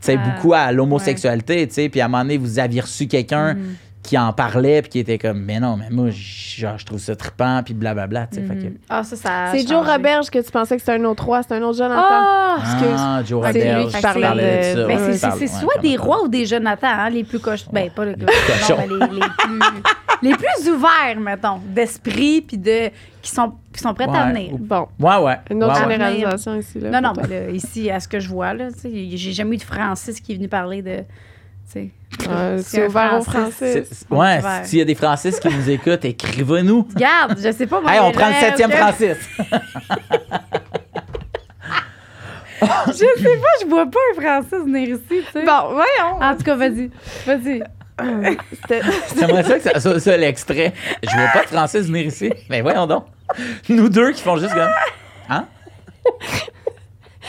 tu sais, Ah, beaucoup à l'homosexualité, tu sais, puis à un moment donné, vous aviez reçu quelqu'un Mhm. Qui en parlait, puis qui était comme, mais non, mais moi, genre, je trouve ça trippant, puis blablabla, tu sais, fait que- Mhm. Ah, ça, ça C'est Joe. Roberge que tu pensais que c'était un autre roi, c'est un autre Jonathan. Ah! Ah, Joe C'est lui Roberge, je parlais de- ça, Ben, ouais, Mais je c'est- ouais, soit des rois ou des Jonathan, hein, les plus cochons. Ben, pas les, non, cochons. mais les, les plus, [LAUGHS] les plus ouverts, mettons, d'esprit, puis de, qui, sont, qui sont prêts à venir. Bon, Ouais, ouais. une autre ouais, ouais. généralisation ici. Là, Non, non, mais là, ici, à ce que je vois, là, tu sais, j'ai jamais eu de Francis qui est venu parler de. C'est ouvert au Francis. français. Ouais, s'il y a des Francis qui nous écoutent, écrivez-nous. Regarde, je sais pas. moi, Hey, on prend le septième Francis. [LAUGHS] Je sais pas, je vois pas un Francis venir ici, tu sais. Bon, voyons. En tout cas, vas-y. Vas-y. J'aimerais ça que ça soit ça l'extrait. Je vois pas de Francis venir ici. Mais voyons donc. Nous deux qui font juste comme. Hein?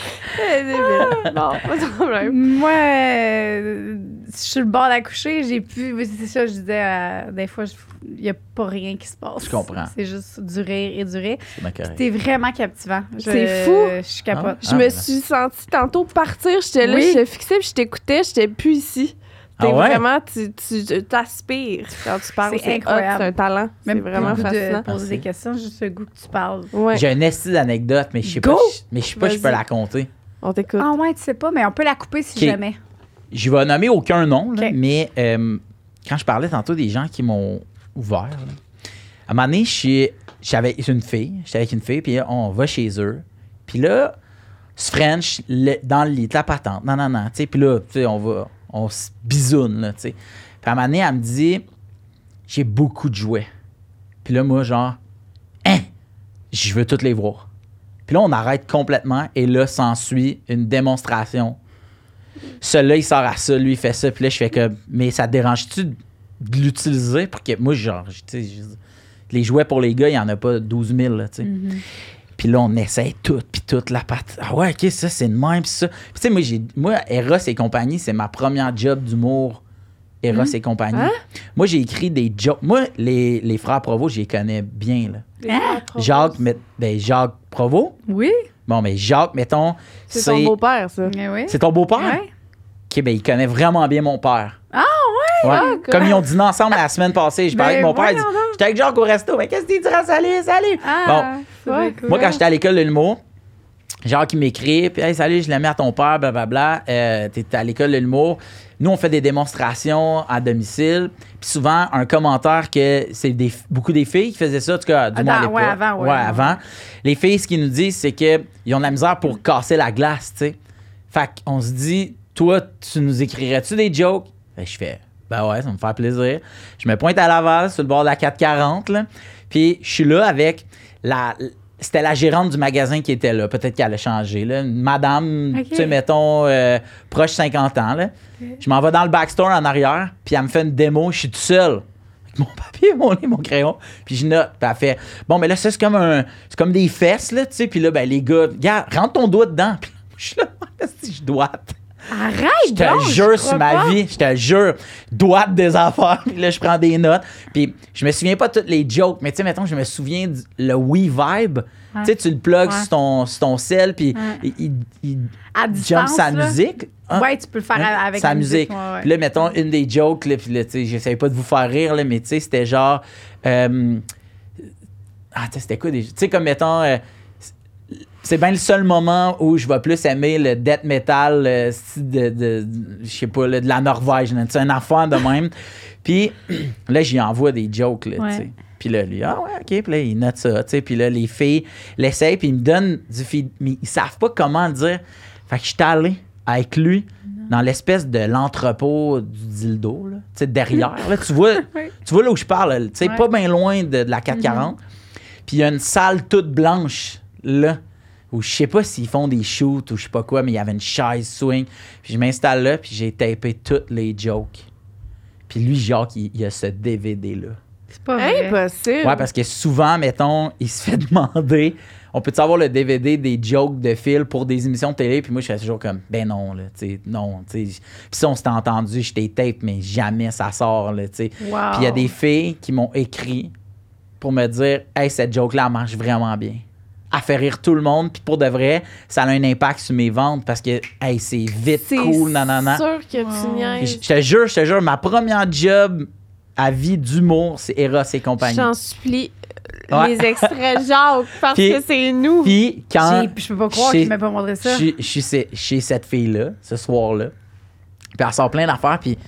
[LAUGHS] Bon, pas de problème. Moi, euh, je suis le bord d'accoucher, j'ai pu. C'est ça, je disais, euh, des fois, il n'y a pas rien qui se passe. Je comprends. C'est juste du rire et du rire. T'es vraiment captivant. Je- C'est fou. Je capote. Je Ah, me suis sentie tantôt partir. J'étais là, Oui. j'étais fixée, puis je t'écoutais, j'étais plus ici. T'es Ah ouais? vraiment, tu tu- tu t'aspires quand tu parles. C'est incroyable. C'est un talent. C'est Même vraiment fascinant. de poser des questions, juste le goût que tu parles. Ouais, J'ai un esti d'anecdote, mais je sais pas, mais je sais pas si je peux la compter. on t'écoute. Ah ouais, tu sais pas, mais on peut la couper si jamais. Je vais nommer aucun nom, là, mais euh, quand je parlais tantôt des gens qui m'ont ouvert, là, à un moment donné, je suis- j'avais une fille, j'étais avec une fille, puis on va chez eux. Puis là, se French le- dans le lit, la patente, non, non, non, tu sais, puis là, tu sais, on va, on se bisoune, là, tu sais. Puis à un moment donné, elle me dit, j'ai beaucoup de jouets. Puis là, moi, genre, hein, je veux toutes les voir. Puis là, on arrête complètement et là, s'ensuit une démonstration. Celui-là, il sort à ça, lui, il fait ça. Puis là, je fais comme, mais ça te dérange-tu de l'utiliser? Pour que moi, genre, tu sais, les jouets pour les gars, il n'y en a pas 12 000, là, tu sais. Puis là, on essaie tout, puis toute la patte. Ah ouais, ok, ça, c'est de même, puis ça. Puis tu sais, moi, j'ai, moi, Eros et compagnie, c'est ma première job d'humour. Eros et compagnie. Hein? Moi, j'ai écrit des jokes. Moi, les, les frères Provo, je les connais bien, là. Hein? Jacques, met- ben, Jacques Provo? Oui. Bon, mais Jacques, mettons, C'est ton beau-père, ça. Oui. c'est ton beau-père? Ouais. OK, ben, il connaît vraiment bien mon père. Ah Ouais. Ah, Comme ils ont dîné ensemble la semaine passée, je parlais Ben, avec mon père. J'étais avec Jacques au resto, mais qu'est-ce qu'il dira Salut, salut Ah, cool. Moi, quand j'étais à l'école de l'humour, Jacques, il m'écrit, puis hey, salut, je l'ai mis à ton père, blablabla. Euh, T'es à l'école de l'humour. Nous, on fait des démonstrations à domicile. Puis souvent, un commentaire que c'est des, beaucoup des filles qui faisaient ça, en tout cas, du moins à Attends, ouais, avant, ouais, ouais. avant. Les filles, ce qu'ils nous disent, c'est qu'ils ont de la misère pour casser la glace, tu sais. Fait qu'on se dit, toi, tu nous écrirais-tu des jokes? Fait que je fais, ben ouais, ça va me faire plaisir. Je me pointe à Laval, sur le bord de la 440, là. Puis je suis là avec la. C'était la gérante du magasin qui était là. Peut-être qu'elle a changé. Là. Une madame, tu sais, mettons, euh, proche 50 ans. Là. Je m'en vais dans le backstore en arrière, puis elle me fait une démo. Je suis tout seul. Mon papier, mon lit, mon crayon. Puis je note. Puis elle fait Bon, mais là, ça, c'est comme un. C'est comme des fesses, là, tu sais. Puis là, ben, les gars, regarde, rentre ton doigt dedans. Puis je suis là, [LAUGHS] si je doite. Arrête, Je te donc, jure je sur ma pas. vie, je te jure, doite des affaires. [LAUGHS] Puis là, je prends des notes. Puis je me souviens pas de toutes les jokes, mais tu sais, mettons, je me souviens du le We Vibe. Tu sais, tu le plugs Ouais. sur, ton, sur ton sel, puis Ouais. il, il, jump sa là. musique. Hein? Ouais, tu peux le faire Hein? avec sa musique. ouais. Puis là, mettons, une des jokes, là, puis là, tu sais, j'essayais pas de vous faire rire, là, mais tu sais, c'était genre. euh, ah, tu sais, c'était quoi des. Tu sais, comme mettons. euh, c'est bien le seul moment où je vais plus aimer le death metal style de, de, je sais pas, là, de la Norvège. sais, un enfant de même. [LAUGHS] Puis là, j'y envoie des jokes, là, Ouais. tu sais. Puis là, lui, ah ouais, OK. Puis là, il note ça, tu sais. Puis là, les filles l'essayent, puis ils me donnent du feed, mais ils savent pas comment le dire. Fait que j'étais allé avec lui dans l'espèce de l'entrepôt du dildo, là. Tu sais, derrière. Là, tu [LAUGHS] vois, tu vois là où je parle, tu sais, Ouais. pas bien loin de, de la 440. Puis il y a une salle toute blanche, là, où je sais pas s'ils font des shoots ou je sais pas quoi, mais il y avait une chaise swing. Puis je m'installe là, puis j'ai tapé toutes les jokes. Puis lui, Jacques, il, il a ce DVD-là. C'est pas vrai. Impossible. Ouais, parce que souvent, mettons, il se fait [LAUGHS] demander on peut savoir le DVD des jokes de Phil pour des émissions de télé? Puis moi, je fais toujours comme ben non, là, tu sais, non, tu sais. Puis ça, on s'était entendu, je t'ai tape, mais jamais ça sort, là, tu sais. Wow. Puis il y a des filles qui m'ont écrit pour me dire Hey, cette joke-là elle marche vraiment bien. Elle fait rire tout le monde, puis pour de vrai, ça a un impact sur mes ventes parce que, hey, c'est vite, C'est cool, nanana. sûr que tu Wow. Puis niaises. Je te jure, je te jure, ma première job à vie d'humour, c'est Eros et compagnie. J'en supplie. Ouais. Les extraits Jacques, [LAUGHS] parce Puis- que c'est nous. Puis quand. Je peux pas croire qu'il m'a pas montré ça. Je suis chez- cette fille-là, ce soir-là. Puis elle sort plein d'affaires, puis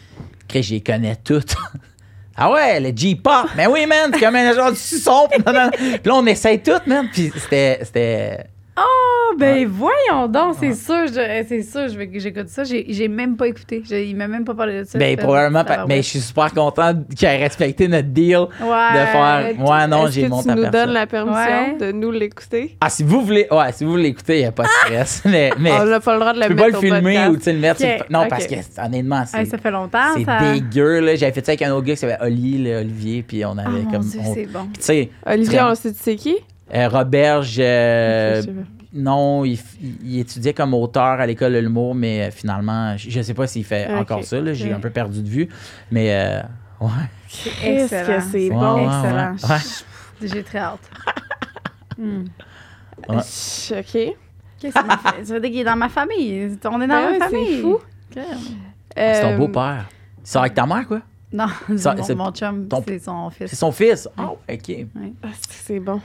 je les connais toutes. [LAUGHS] ah ouais, le J-pop. Mais oui, man, c'est comme un genre de son. Puis non, non, non. Puis là, on essaye tout, man. Puis c'était. Oh, ben voyons donc, c'est sûr, je- c'est sûr, je vais que j'écoute ça. J'ai même pas écouté. J'ai- il m'a même pas parlé de ça. ben, probablement. mais je suis super content qu'il ait respecté notre deal Ouais. de faire. Ouais, non, j'ai monté tu nous donnes la permission Ouais. de nous l'écouter? Ah, si vous voulez. Ouais, si vous voulez l'écouter, il n'y a pas de stress. [LAUGHS] mais. mais On n'a pas le droit de le tu peux mettre pas le filmer podcast. ou tu le mettre sur le- Non, ok. parce que honnêtement, c'est. Ça fait longtemps, C'est ça. dégueu, là. J'avais fait ça avec un autre gars qui s'appelait Oli, là, Olivier, puis on Ah, avait mon comme. C'est bon. Tu sais, Olivier, on sait tu sais qui? Euh, Roberge, euh, non, il, f- il étudiait comme auteur à l'école de l'humour, mais euh, finalement, je je sais pas s'il fait encore ça, là. J'ai un peu perdu de vue. Mais, euh, ouais. Qu'est-ce que Excellent. c'est Ouais, bon? ouais, Excellent. ouais. J'ai très hâte. Hmm. Ouais. Ch- OK. C'est ma Ça veut dire qu'il est dans ma famille? On est dans Ben la ouais, famille. c'est fou. Ok. C'est ton Euh, beau-père. C'est avec ta mère, quoi? Non, Ça, mon, c'est mon chum, ton- c'est son C'est fils. son fils. Oh, OK. ah, c'est- c'est bon.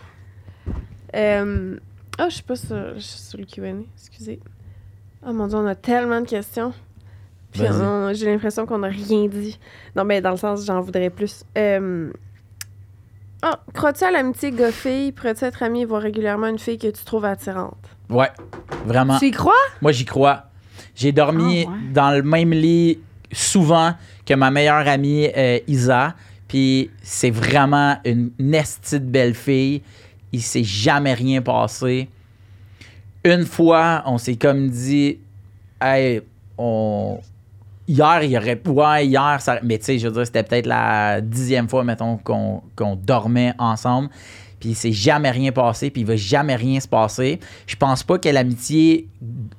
Euh, Oh, je suis pas sur, je suis sur le Q&A, excusez. Oh mon Dieu, on a tellement de questions. Puis j'ai l'impression qu'on n'a rien dit. Non, mais dans le sens, j'en voudrais plus. Euh, Ah, crois-tu à l'amitié gars-fille? Pourrais-tu être ami et voir régulièrement une fille que tu trouves attirante? Ouais, vraiment. Tu y crois? Moi, j'y crois. J'ai dormi Ah, ouais. dans le même lit souvent que ma meilleure amie euh, Isa. Puis c'est vraiment une nestie de belle fille. Il s'est jamais rien passé. Une fois, on s'est comme dit, hey, on. Hier, il y aurait. Ouais, hier, ça... mais tu sais, je veux dire, c'était peut-être la dixième fois, mettons, qu'on qu'on dormait ensemble. Puis il s'est jamais rien passé, puis il va jamais rien se passer. Je pense pas que l'amitié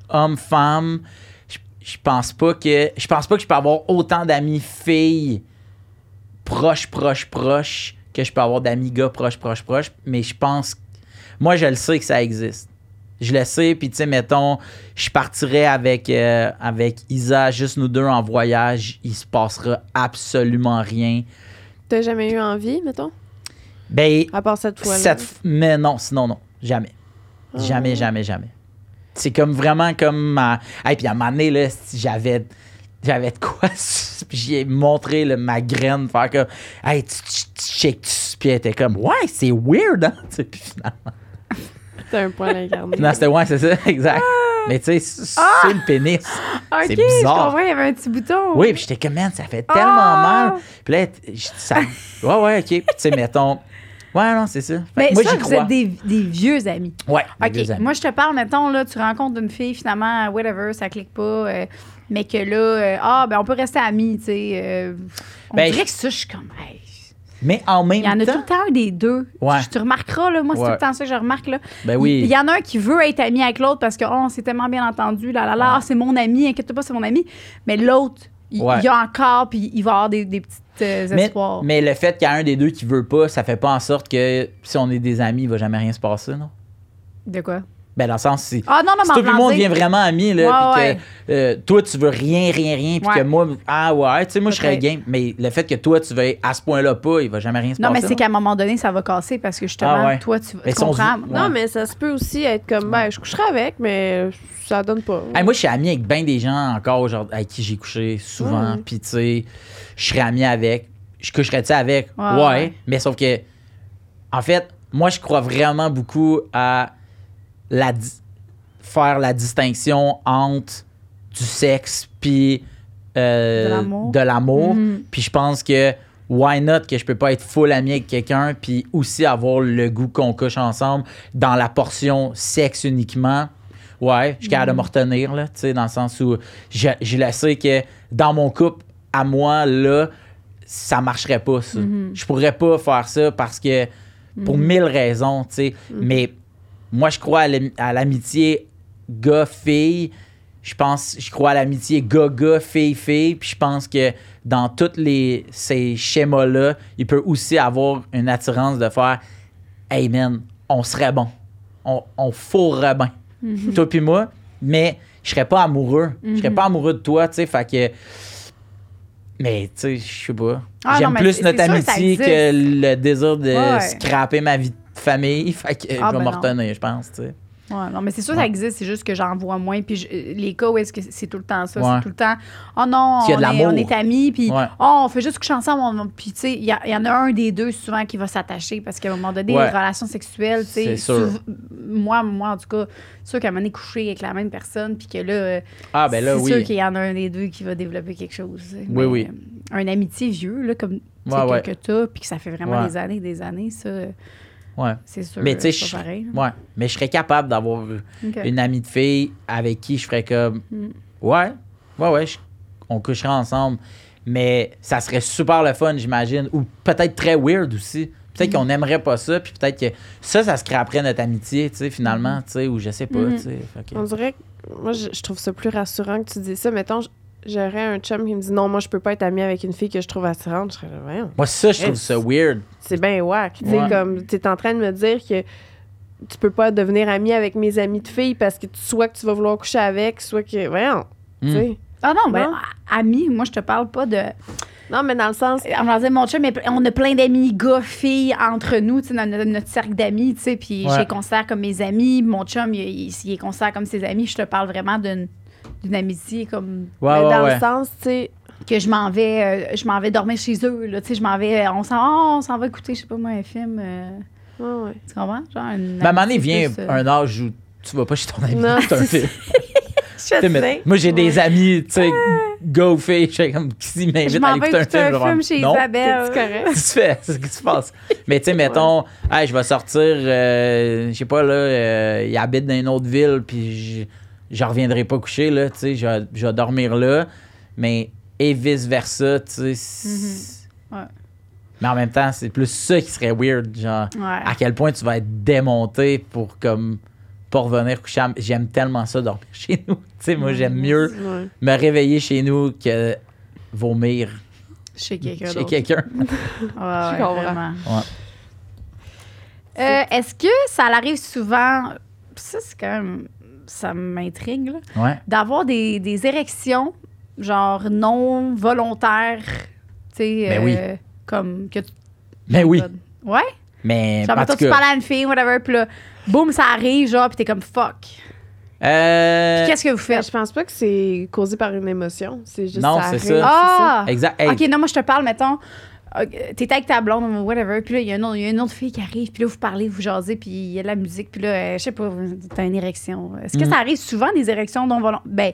homme-femme, je, je pense pas que. Je pense pas que je peux avoir autant d'amis filles proches, proches, proches que je peux avoir d'amis gars proches, proches, proches. Mais je pense. Moi, je le sais que ça existe. Je le sais, puis tu sais, mettons, je partirais avec, euh, avec Isa, juste nous deux en voyage, il se passera absolument rien. T'as jamais eu envie, mettons? Ben, À part cette fois-là. cette mais non, sinon non, jamais. Ah. Jamais, jamais, jamais. C'est comme vraiment comme ma. Hey, puis à un moment donné, là, si j'avais. J'avais de quoi. [LAUGHS] Puis j'ai montré là, ma graine, faire comme. Hey, tu, checkes-tu? Puis elle était comme, ouais, c'est weird, hein? [LAUGHS] Puis finalement, T'as un point incarné. non, c'était ouais, c'est ça, [LAUGHS] exact. Mais tu sais, c'est c'est le pénis. Ok, C'est je bizarre. comprends, il y avait un petit bouton. Oui, puis j'étais comme, man, ça fait tellement Ah! mal. Puis là, ça. Ouais, ouais, ok. Puis tu sais, mettons. Ouais, non, c'est ça. Mais moi, ça, j'y vous crois. êtes des, des vieux amis. Ouais, des OK, amis. moi, je te parle, mettons, là, tu rencontres une fille, finalement, whatever, ça clique pas, euh, mais que là, euh, ah, ben, on peut rester amis, tu sais. euh, on Ben, dirait que ça, je suis comme, hey, Mais en même il y en a temps. tout le temps un des deux. Ouais. Tu, tu remarqueras, là, moi, c'est Ouais. tout le temps ça que je remarque, là. Ben oui. Il il y en a un qui veut être ami avec l'autre parce que, oh, on s'est tellement bien entendu, là, là, là, ah, c'est mon ami, inquiète pas, c'est mon ami. Mais l'autre, il Ouais. y a encore, puis il va avoir des, des petites euh, Mais, espoirs. mais le fait qu'il y a un des deux qui veut pas, ça fait pas en sorte que si on est des amis, il va jamais rien se passer, non? De quoi? Ben, dans le sens, si, Ah, non, non, si devient vraiment ami, là, Ouais, puis que euh, toi, tu veux rien, rien, rien, puis Ouais. que moi, ah ouais, tu sais, moi, je serais game. Mais le fait que toi, tu veux à ce point-là pas, il va jamais rien se Non, mais passer. c'est qu'à un moment donné, ça va casser parce que justement, Ah ouais. toi, tu, tu comprends. Ouais. Non, mais ça se peut aussi être comme, ben, je coucherai avec, mais ça donne pas. Hey, moi, je suis ami avec bien des gens encore genre, avec qui j'ai couché souvent. Ouais. Puis, tu sais, je serais ami avec. Je coucherais-tu avec? Ouais, Ouais, ouais. Mais sauf que, en fait, moi, je crois vraiment beaucoup à la. faire la distinction entre du sexe puis euh, De l'amour. Mhm. Puis je pense que why not que je peux pas être full ami avec quelqu'un puis aussi avoir le goût qu'on couche ensemble dans la portion sexe uniquement. Ouais, je suis capable de me retenir, là, tu sais, dans le sens où je, je le sais que dans mon couple, à moi, là, ça marcherait pas, ça. Je pourrais pas faire ça parce que, pour mille raisons, tu sais. Mais moi, je crois à l'am- à l'amitié gars-fille. Je pense, je crois à l'amitié gars-gars, fille-fille. Puis je pense que dans tous les, ces schémas-là, il peut aussi avoir une attirance de faire Hey man, on serait bon. On, on fourrerait bien. Toi puis moi. Mais je serais pas amoureux. Je serais pas amoureux de toi, tu sais. Fait que. Mais, tu sais, je sais pas. Ah, J'aime plus notre que amitié que le désir de Ouais. scraper ma vie de famille. Fait que Ah, je vais ben me non. retenir, je pense, tu sais. Ouais, non, mais c'est sûr Ouais. ça existe, c'est juste que j'en vois moins. Puis je- les cas où est-ce que c'est tout le temps ça, Ouais. c'est tout le temps, oh non, on, est, l'amour. on est amis, puis oh, on fait juste coucher ensemble. on- puis tu sais, il y, en a un des deux souvent qui va s'attacher parce qu'à un moment donné, les relations sexuelles, tu sais, C'est sûr. souv- moi, moi, en tout cas, c'est sûr qu'à un moment donné, coucher avec la même personne, puis que là, euh, Ah, ben là, c'est oui. sûr qu'il y en a un des deux qui va développer quelque chose. Oui, Mais, oui. euh, Un amitié vieux, là, comme que, que t'as, puis que ça fait vraiment des années et des années, ça, euh, Ouais. c'est sûr. Mais tu sais, c'est je- pas pareil. là. Ouais. Mais je serais capable d'avoir une amie de fille avec qui je ferais comme. Mm. Ouais, ouais, ouais, je- on coucherait ensemble. Mais ça serait super le fun, j'imagine. Ou peut-être très weird aussi. Mm. Peut-être qu'on n'aimerait pas ça, puis peut-être que ça, ça se crée notre amitié, tu sais, finalement, tu sais, ou je sais pas, tu sais. On dirait que moi, je, je trouve ça plus rassurant que tu dis ça. Mettons, j'aurais un chum qui me dit non, moi, je peux pas être ami avec une fille que je trouve attirante. Je serais là, voyons. Moi, ça, je trouve ça weird. C'est bien whack. Tu sais, Ouais. comme, tu es en train de me dire que tu peux pas devenir ami avec mes amis de filles parce que soit que tu vas vouloir coucher avec, soit que. Voyons. Tu Mm. sais. Ah non, ben, Non? a- amis, moi, je te parle pas de. Non, mais dans le sens. On va dire, mon chum, mais on a plein d'amis gars, filles entre nous, tu sais, dans notre, notre cercle d'amis, tu sais, puis Ouais. je les considère comme mes amis. Mon chum, il, il, il les considère comme ses amis. Je te parle vraiment d'une d'une amitié comme Ouais, ouais, dans ouais. le sens, tu sais. que je m'en vais euh, je m'en vais dormir chez eux là, tu sais je m'en vais euh, on s'en oh, on s'en va écouter je sais pas moi un film euh, Ouais, ouais. tu comprends? Genre une Mais à un moment donné, amitié vient plus, euh, un âge où tu vas pas chez ton ami, c'est un film. [LAUGHS] Je Tu sais, mais moi, j'ai des amis, tu sais, go fille, je comme, qui je m'invite à vais écouter un film? un film chez non. Isabelle C'est correct. Qu'est-ce [LAUGHS] que tu fais? C'est- Qu'est-ce qui se passe? Mais tu sais, mettons, hey, je vais sortir, euh, je sais pas, là, euh, il habite dans une autre ville, puis je, je reviendrai pas coucher, là, tu sais, je, vais- je vais dormir là, mais et vice-versa, tu sais. c'est- Ouais. Mais en même temps, c'est plus ça qui serait weird, genre, ouais à quel point tu vas être démonté pour, comme, pas revenir coucher. à- J'aime tellement ça dormir [LAUGHS] chez nous. Tu sais, moi, j'aime mieux Ouais. me réveiller chez nous que vomir chez quelqu'un chez quelqu'un. [LAUGHS] Ouais, ouais, comprends. vraiment. Ouais. Euh, Est-ce que ça arrive souvent, ça c'est quand même, ça m'intrigue, là, Ouais. d'avoir des, des érections, genre non volontaires, tu sais, Ben oui. euh, comme que tu. Mais oui. Ouais? Mais Genre, tout tu parles à une fille, whatever, puis là, boum, ça arrive, genre, puis t'es comme fuck. euh, Qu'est-ce que vous Ben, faites? je pense pas que c'est causé par une émotion. C'est juste Non, ça c'est arrive, ça. Ah! exact. Hey, Ok, non, moi, je te parle, mettons, t'es avec ta blonde, ou whatever, puis là, il y, a une autre- il y a une autre fille qui arrive, puis là, vous parlez, vous jasez, puis il y a de la musique, puis là, euh, je sais pas, t'as une érection. Est-ce que Mm. ça arrive souvent, des érections non volontaires? Ben,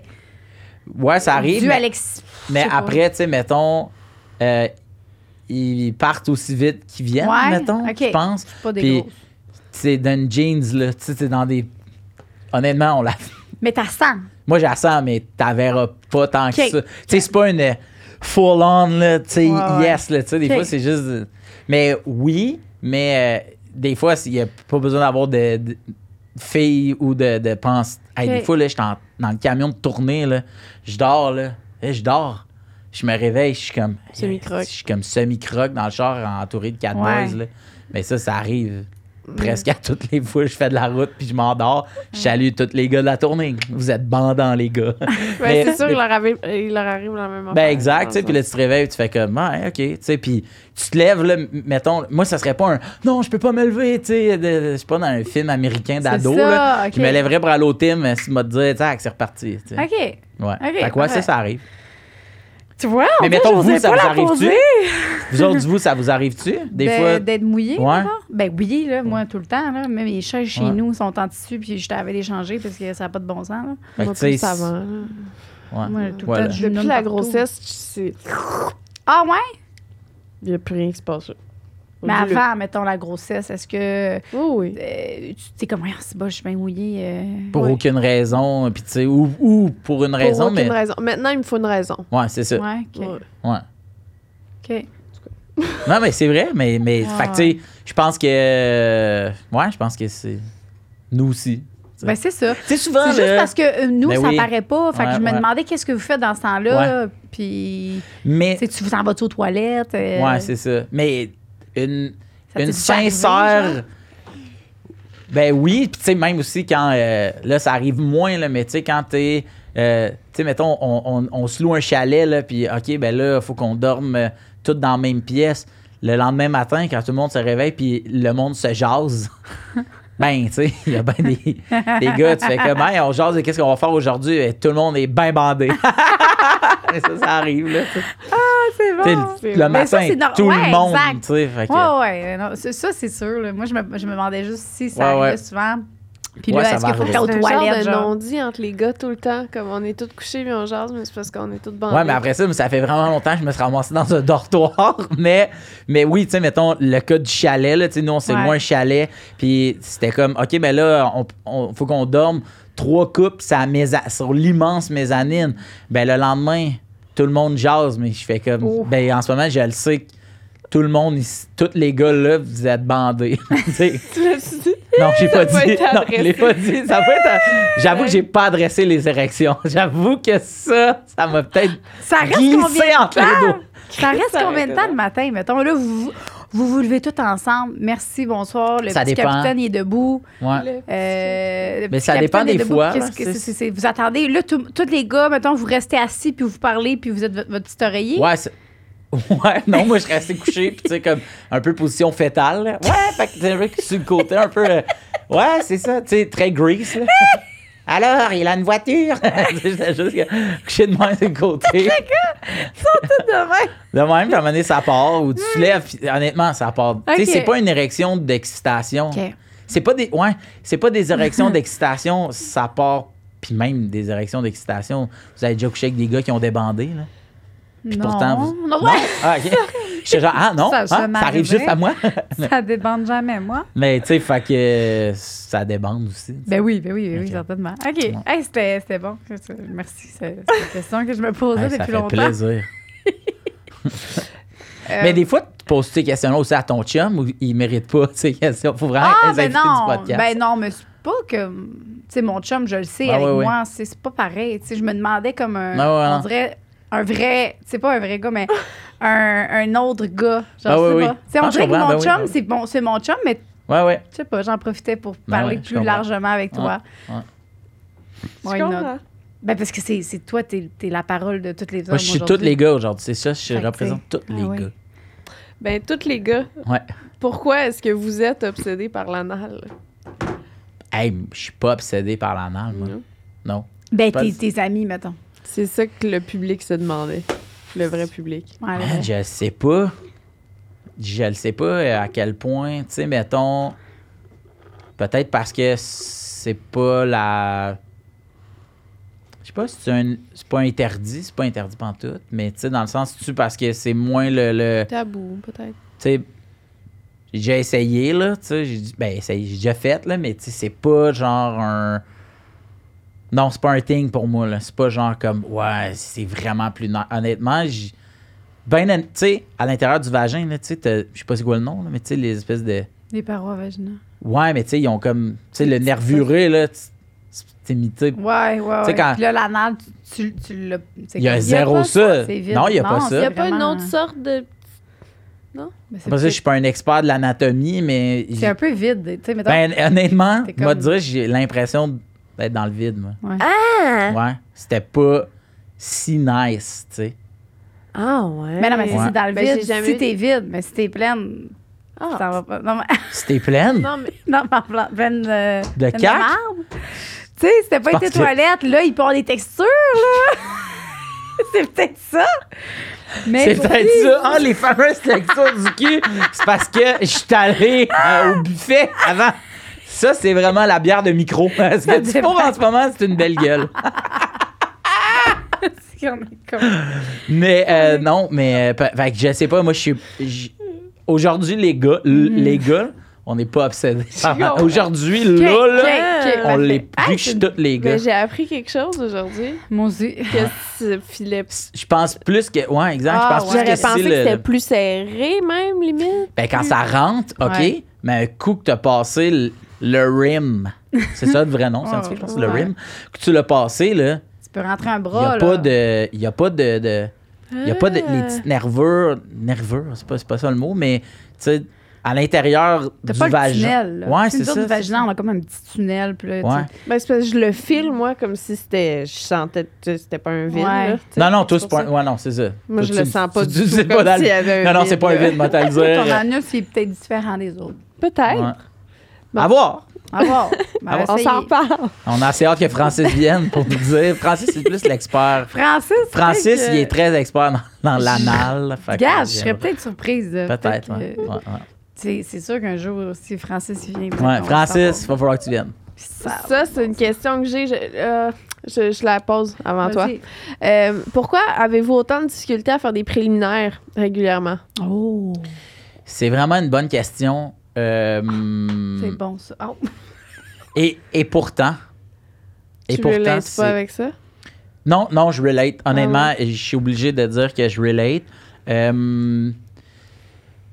ouais, ça arrive. dû mais à après, tu sais, mettons, euh, ils partent aussi vite qu'ils viennent, Ouais, mettons, je pense. C'est pas des Puis. C'est dans une jeans, là. Tu sais, c'est dans des. Honnêtement, on la. Mais t'as 100. Moi, j'ai la sens, mais t'as verras pas tant que ça. Tu sais, c'est pas une euh, full-on, là. Tu sais, yes, là. Tu sais, des fois, c'est juste. Mais oui, mais euh, des fois, il n'y a pas besoin d'avoir de, de filles ou de, de. Hey. Des fois, là, je suis dans le camion de tournée, là. Je dors, là. Eh, je dors. Je me réveille, je suis comme. Semi-croque. Je suis comme semi-croque dans le char, entouré de quatre Ouais. boys, là. Mais ça, ça arrive presque à toutes les fois. Je fais de la route, puis je m'endors. Je salue tous les gars de la tournée. Vous êtes bandants, les gars. [LAUGHS] Ouais, Mais- c'est sûr, il leur, arrive, il leur arrive la même Ben exact, tu sais, puis là tu te réveilles, tu fais comme ouais, OK, tu sais, puis tu te lèves là, mettons, moi ça serait pas un non, je peux pas me lever, tu sais, je suis pas dans un film américain d'ado là, me lèverait pour aller au team, mais si tu m'as dit tac, c'est reparti. OK. Ouais. Ok, fait que ouais, ça ça arrive. Tu vois, Mais en fait, mettons, vous, ça vous arrive-tu? Vous autres, vous, ça vous arrive-tu? Des De- fois? D'être mouillé, Ouais. Ben mouillé, là, moi, tout le temps. Là. Même les chaises chez Ouais. nous sont en tissu, puis je t'avais les changer parce que ça n'a pas de bon sens. Là. Fait Moi, tu sais, plus avant. là. ouais. Moi, tout Voilà. le temps, je Depuis la partout. grossesse, c'est... Ah ouais? il n'y a plus rien qui se passe. Mais avant, mettons, la grossesse, est-ce que Oui, oui. euh, tu sais comme, c'est bon, je suis bien mouillée. euh. Pour Ouais. aucune raison, puis tu sais, ou, ou pour une Pour raison, aucune mais. raison. Maintenant, il me faut une raison. Ouais, c'est ça. Ouais, OK. Ouais. Ouais. OK. Non, mais c'est vrai, mais, mais Ah. fait que, tu sais, je pense que. euh, Ouais, je pense que c'est. Nous aussi. Ben, c'est ça. Tu sais, souvent. C'est juste parce que euh, nous, Ben ça oui. paraît pas. Fait que je me ouais. demandais qu'est-ce que vous faites dans ce temps-là. Puis, Mais. tu sais, tu vous en vas-tu aux toilettes? euh, Ouais, c'est ça. Mais une, une sincère. Ben oui, puis tu sais, même aussi quand. euh, là, ça arrive moins, là, mais tu sais, quand t'es. euh, tu sais, mettons, on, on- on se loue un chalet, là, puis OK, ben là, il faut qu'on dorme euh, tous dans la même pièce. Le lendemain matin, quand tout le monde se réveille, puis le monde se jase. [LAUGHS] Ben, tu sais, il y a bien des, des gars, tu fais comme, Hey, on jase qu'est-ce qu'on va faire aujourd'hui, et tout le monde est bien bandé. [LAUGHS] Ça, ça arrive, là. sais. C'est bon. le- c'est le. Mais ça, matin, c'est nor- tout ouais, le monde, exact. fait que- Ouais, ouais. non, c'est- ça, c'est sûr. là. Moi, je me, je me demandais juste si ça Ouais, arrivait ouais. souvent. Puis Ouais, là, ça est-ce qu'il faut t'ailles aux C'est un toilettes, genre? non-dit entre les gars tout le temps. Comme on est tous couchés puis on jase, mais c'est parce qu'on est tous bandés. Ouais, mais après ça, ça fait vraiment longtemps que je me suis ramassé dans un dortoir. [LAUGHS] Mais, mais oui, tu sais, mettons, le cas du chalet, là, tu sais, nous, on s'est Ouais. loué un chalet. Puis c'était comme, OK, ben là, on, on- faut qu'on dorme trois coupes sur l'immense mezzanine. Ben le lendemain, tout le monde jase, mais je fais comme, Oh. ben en ce moment, je le sais que tout le monde, ici- tous les gars là, vous êtes bandés. [LAUGHS] Tu sais, [LAUGHS] Tu l'as-tu dit? non, j'ai pas dit. Non, je l'ai pas dit. Ça peut être. J'avoue que j'ai pas adressé les érections. [LAUGHS] J'avoue que ça, ça m'a peut-être Ça reste glissé combien de entre les temps? dos. Ça reste combien de temps le matin? Mettons, là, vous vous, vous levez tous ensemble. Merci, bonsoir. Le Ça petit dépend. capitaine il est debout. Ouais. Euh, le Mais ça dépend des debout. fois, Qu'est-ce là, que c'est- c'est- c'est- c'est- vous attendez. Là, tout- tous les gars, mettons, vous restez assis puis vous parlez puis vous êtes votre, votre petit oreiller. Ouais, c'est- [LAUGHS] Ouais, non, moi, je restais couché, puis tu sais, comme un peu position fétale. là. Ouais, fait que tu sais, un peu sur le côté, un peu. euh, Ouais, c'est ça, tu sais, très grease, là. [LAUGHS] Alors, il a une voiture. [LAUGHS] J'étais juste que- couché de sur le côté. [LAUGHS] Tout de même. De même, puis à un moment donné, ça part, ou tu te lèves, puis honnêtement, ça part. Tu sais, c'est pas une érection d'excitation. OK. C'est pas des. Ouais, c'est pas des érections d'excitation, ça part. Puis même des érections d'excitation. Vous avez déjà couché avec des gars qui ont débandé, là? Non. pourtant, vous- non, ouais. Ah. [LAUGHS] J'étais genre, ah non, Ça, hein, ça ça, m'arrivait. arrive juste à moi? [LAUGHS] Ça débande jamais, moi. Mais tu sais, fait que euh, ça débande aussi. Ben oui, ben oui, ben oui, Ok. certainement. OK. Hey, c'était c'était bon. Merci. C'est une question que je me posais Ouais, ça depuis fait longtemps. plaisir. [LAUGHS] Euh, Mais des fois, tu poses ces questions-là aussi à ton chum ou il mérite pas ces [LAUGHS] questions. Faut vraiment Ah, ben non. du podcast? Ben non, mais c'est pas que. Tu sais, mon chum, je le sais, Ah, avec moi, c'est c'est pas pareil. Tu sais, je me demandais comme un. Ah, ouais, on dirait un vrai. C'est pas un vrai gars, mais un, un autre gars. Genre, Ah, ouais, pas. Ah, on dirait que mon ben chum, ben oui. c'est bon, c'est mon chum, mais Ouais, ouais. je sais pas, j'en profitais pour Ben parler ouais, plus largement avec toi. Ouais. Comprends? Ben parce que c'est c'est toi, t'es es la parole de toutes les hommes. Moi, je suis tous les gars aujourd'hui. C'est ça, je Fait représente tous les ah ouais. gars. Ben, tous les gars, Ouais. pourquoi est-ce que vous êtes obsédés par l'anal? Hey, je suis pas obsédé par l'anal, moi. Non. Non. Ben, tes, tes amis, mettons. C'est ça que le public se demandait. Le vrai public. Ouais, Man, je sais pas. Je le sais pas euh, à quel point, tu sais, mettons. Peut-être parce que c'est pas la. Je sais pas si c'est un. C'est pas interdit, c'est pas interdit pantoute, mais tu sais, dans le sens, tu parce que c'est moins le. le- Tabou, peut-être. tu sais, j'ai déjà essayé, là, tu sais, j'ai ben, essayé, j'ai déjà fait, là, mais tu sais, c'est pas genre un. Non, c'est pas un thing pour moi, là. C'est pas genre comme, ouais, c'est vraiment plus. na- Honnêtement, j'ai. Ben, tu sais, à l'intérieur du vagin, là, tu sais, t'as- je sais pas c'est quoi le nom, là, mais tu sais, les espèces de. Les parois vaginales. Ouais, mais tu sais, ils ont comme. Tu sais, le nervuré, là, tu c'est imité. Ouais, ouais, ouais. sais, quand- Puis là, l'anal, tu, tu, tu l'as. c'est Il y a zéro ça. C'est. Non, il y a pas Non, ça. Il n'y a pas une autre sorte de. Mais c'est Parce que je suis pas un expert de l'anatomie, mais. C'est un peu vide. Tu sais, mettons. Ben, honnêtement, moi, comme- dire, j'ai l'impression d'être dans le vide, moi. ouais. Ah! Ouais. C'était pas si nice, tu sais. Ah, ouais. Mais non, mais si Ouais. c'est dans le Ben, vide, j'ai jamais si t'es vide, mais si t'es pleine, Ah. ça va pas. Non, mais, C'était pleine? Non, mais. [LAUGHS] non, mais pleine, pleine de. de. Tu sais, c'était pas été que- toilettes, là, il avoir des textures, là. [LAUGHS] c'est peut-être ça. Mais C'est peut-être ça. Ah, les fameuses textures du cul, c'est parce que je suis allé euh, au buffet avant. Ça, c'est vraiment la bière de micro. [LAUGHS] Ce que tu en ce moment, c'est une belle gueule. [LAUGHS] Mais euh, non, mais euh, pe- fait que je sais pas, moi, je suis. Aujourd'hui, les gars, l- les gars, on n'est pas obsédés. [LAUGHS] Aujourd'hui, là, là, on parfait. les. Ah, Vu que je suis c'est- tous les gars. Mais j'ai appris quelque chose aujourd'hui. Mon Dieu. Que Philippe. Je pense plus que. Ouais, exact. Ah, je pense plus J'aurais que pensé que le- c'était plus serré, même, limite. Ben, quand ça rentre, OK, Ouais. mais un coup que tu as passé le, le rim, c'est ça le vrai nom scientifique, je pense, le rim, que tu l'as passé, là, Tu peux rentrer un il n'y bras, a, là. pas de. Il y a pas de. de- il y a pas de. Les Ah. petites nervures. Nervures, c'est pas, c'est pas ça le mot, mais, tu sais, à l'intérieur T'as du pas le vagin. tunnel. là. Ouais, c'est ça. c'est vaginal, on a comme un petit tunnel. Puis là, Ouais. Ben, c'est parce que je le file, moi, comme si c'était. Je sentais que c'était pas un vide. Ouais. là. Non, non, toi, c'est pas. ça. Ouais, non, c'est ça. Moi, Toi, je tu- le sens pas tu- du tout sais comme pas dans s'il le- y avait un Non, non, c'est pas un vide, moi, t'as le Ton dire. anus, il est peut-être différent des autres. Peut-être. Bon. À voir. À voir. [LAUGHS] Ben? On s'en reparle. On a assez hâte que Francis vienne pour nous dire. Francis, c'est plus l'expert. Francis, Francis, que- il est très expert dans, dans l'anal. Regarde, je serais peut-être surprise. Peut-être, ouais. ouais, ouais. C'est c'est sûr qu'un jour, si Francis vient. Ouais, Francis, il va falloir que tu viennes. Ça, Ça, c'est une question que j'ai. Je, euh, je, je la pose avant toi. Euh, pourquoi avez-vous autant de difficultés à faire des préliminaires régulièrement? Oh, C'est vraiment une bonne question. Euh, c'est bon ça. Oh. et, et pourtant. Et tu pourtant, pas avec ça? Non, non, je relate. Honnêtement, Ah je suis obligé de dire que je relate. Euh,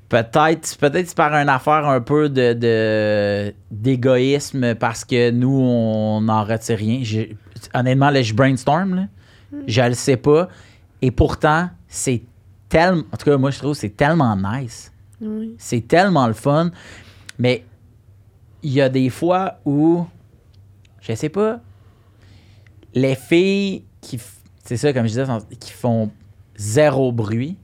peut-être, peut-être c'est par une affaire un peu de, d'égoïsme parce que nous, on n'en retire rien. Honnêtement, là, je brainstorm, là. je le sais pas. Et pourtant, c'est tellement. En tout cas, moi, je trouve que c'est tellement nice. Oui. C'est tellement le fun. Mais il y a des fois où, je sais pas, les filles qui, c'est ça, comme je disais, qui font zéro bruit,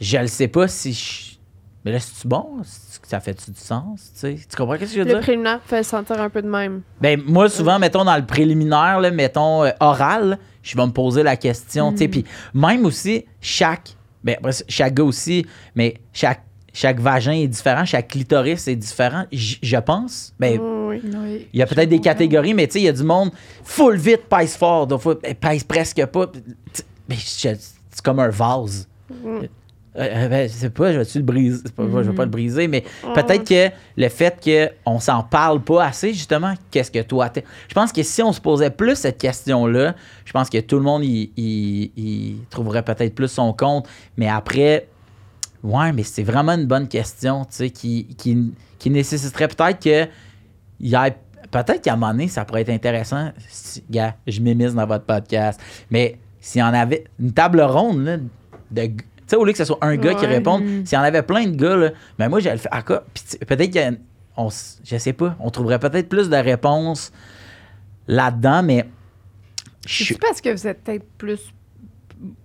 je ne sais pas si je. Mais là, c'est-tu bon? Ça fait-tu du sens? Tu, sais? tu comprends ce que je veux Le dire? préliminaire fait sentir un peu de même. Ben, moi, souvent, mettons, dans le préliminaire, là, mettons, euh, oral, je vais me poser la question, puis même aussi, chaque, ben, après chaque gars aussi, mais chaque, chaque vagin est différent, chaque clitoris est différent, j- je pense. Oui, oui. Oui. il y a peut-être des catégories, mais tu sais, il y a du monde full vite, pèse fort, eh, pèse presque pas. Mais c'est comme un vase. Mm. Euh, euh, ben, je sais pas, je vais-tu le briser? Pas- Je vais pas le briser, mais Ah, peut-être que le fait qu'on s'en parle pas assez, justement, qu'est-ce que toi t'es? Je pense que si on se posait plus cette question-là, je pense que tout le monde y, y- y trouverait peut-être plus son compte. Mais après, ouais, mais c'est vraiment une bonne question, tu sais, qui, qui, qui nécessiterait peut-être que il y ait- Peut-être qu'à un moment donné, ça pourrait être intéressant. Si, gars, je m'émise dans votre podcast. Mais s'il y en avait une table ronde, là, de. Tu sais, au lieu que ce soit un gars qui réponde, Mm. s'il y en avait plein de gars, là, ben moi, j'allais le faire. Ah, peut-être qu'il y a on Je sais pas. On trouverait peut-être plus de réponses là-dedans, mais. je C'est parce que vous êtes peut-être plus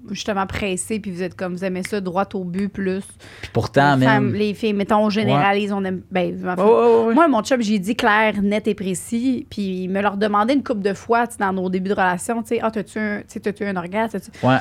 justement pressé puis vous êtes comme vous aimez ça droit au but plus puis pourtant, les, femmes, même. les filles mettons on généralise on aime ben Ouais, ouais, ouais. moi mon chum j'ai dit clair net et précis puis il me leur demandait une couple de fois tu sais, dans nos débuts de relation tu sais ah t'as-tu un un orgasme T'as-tu- Ouais.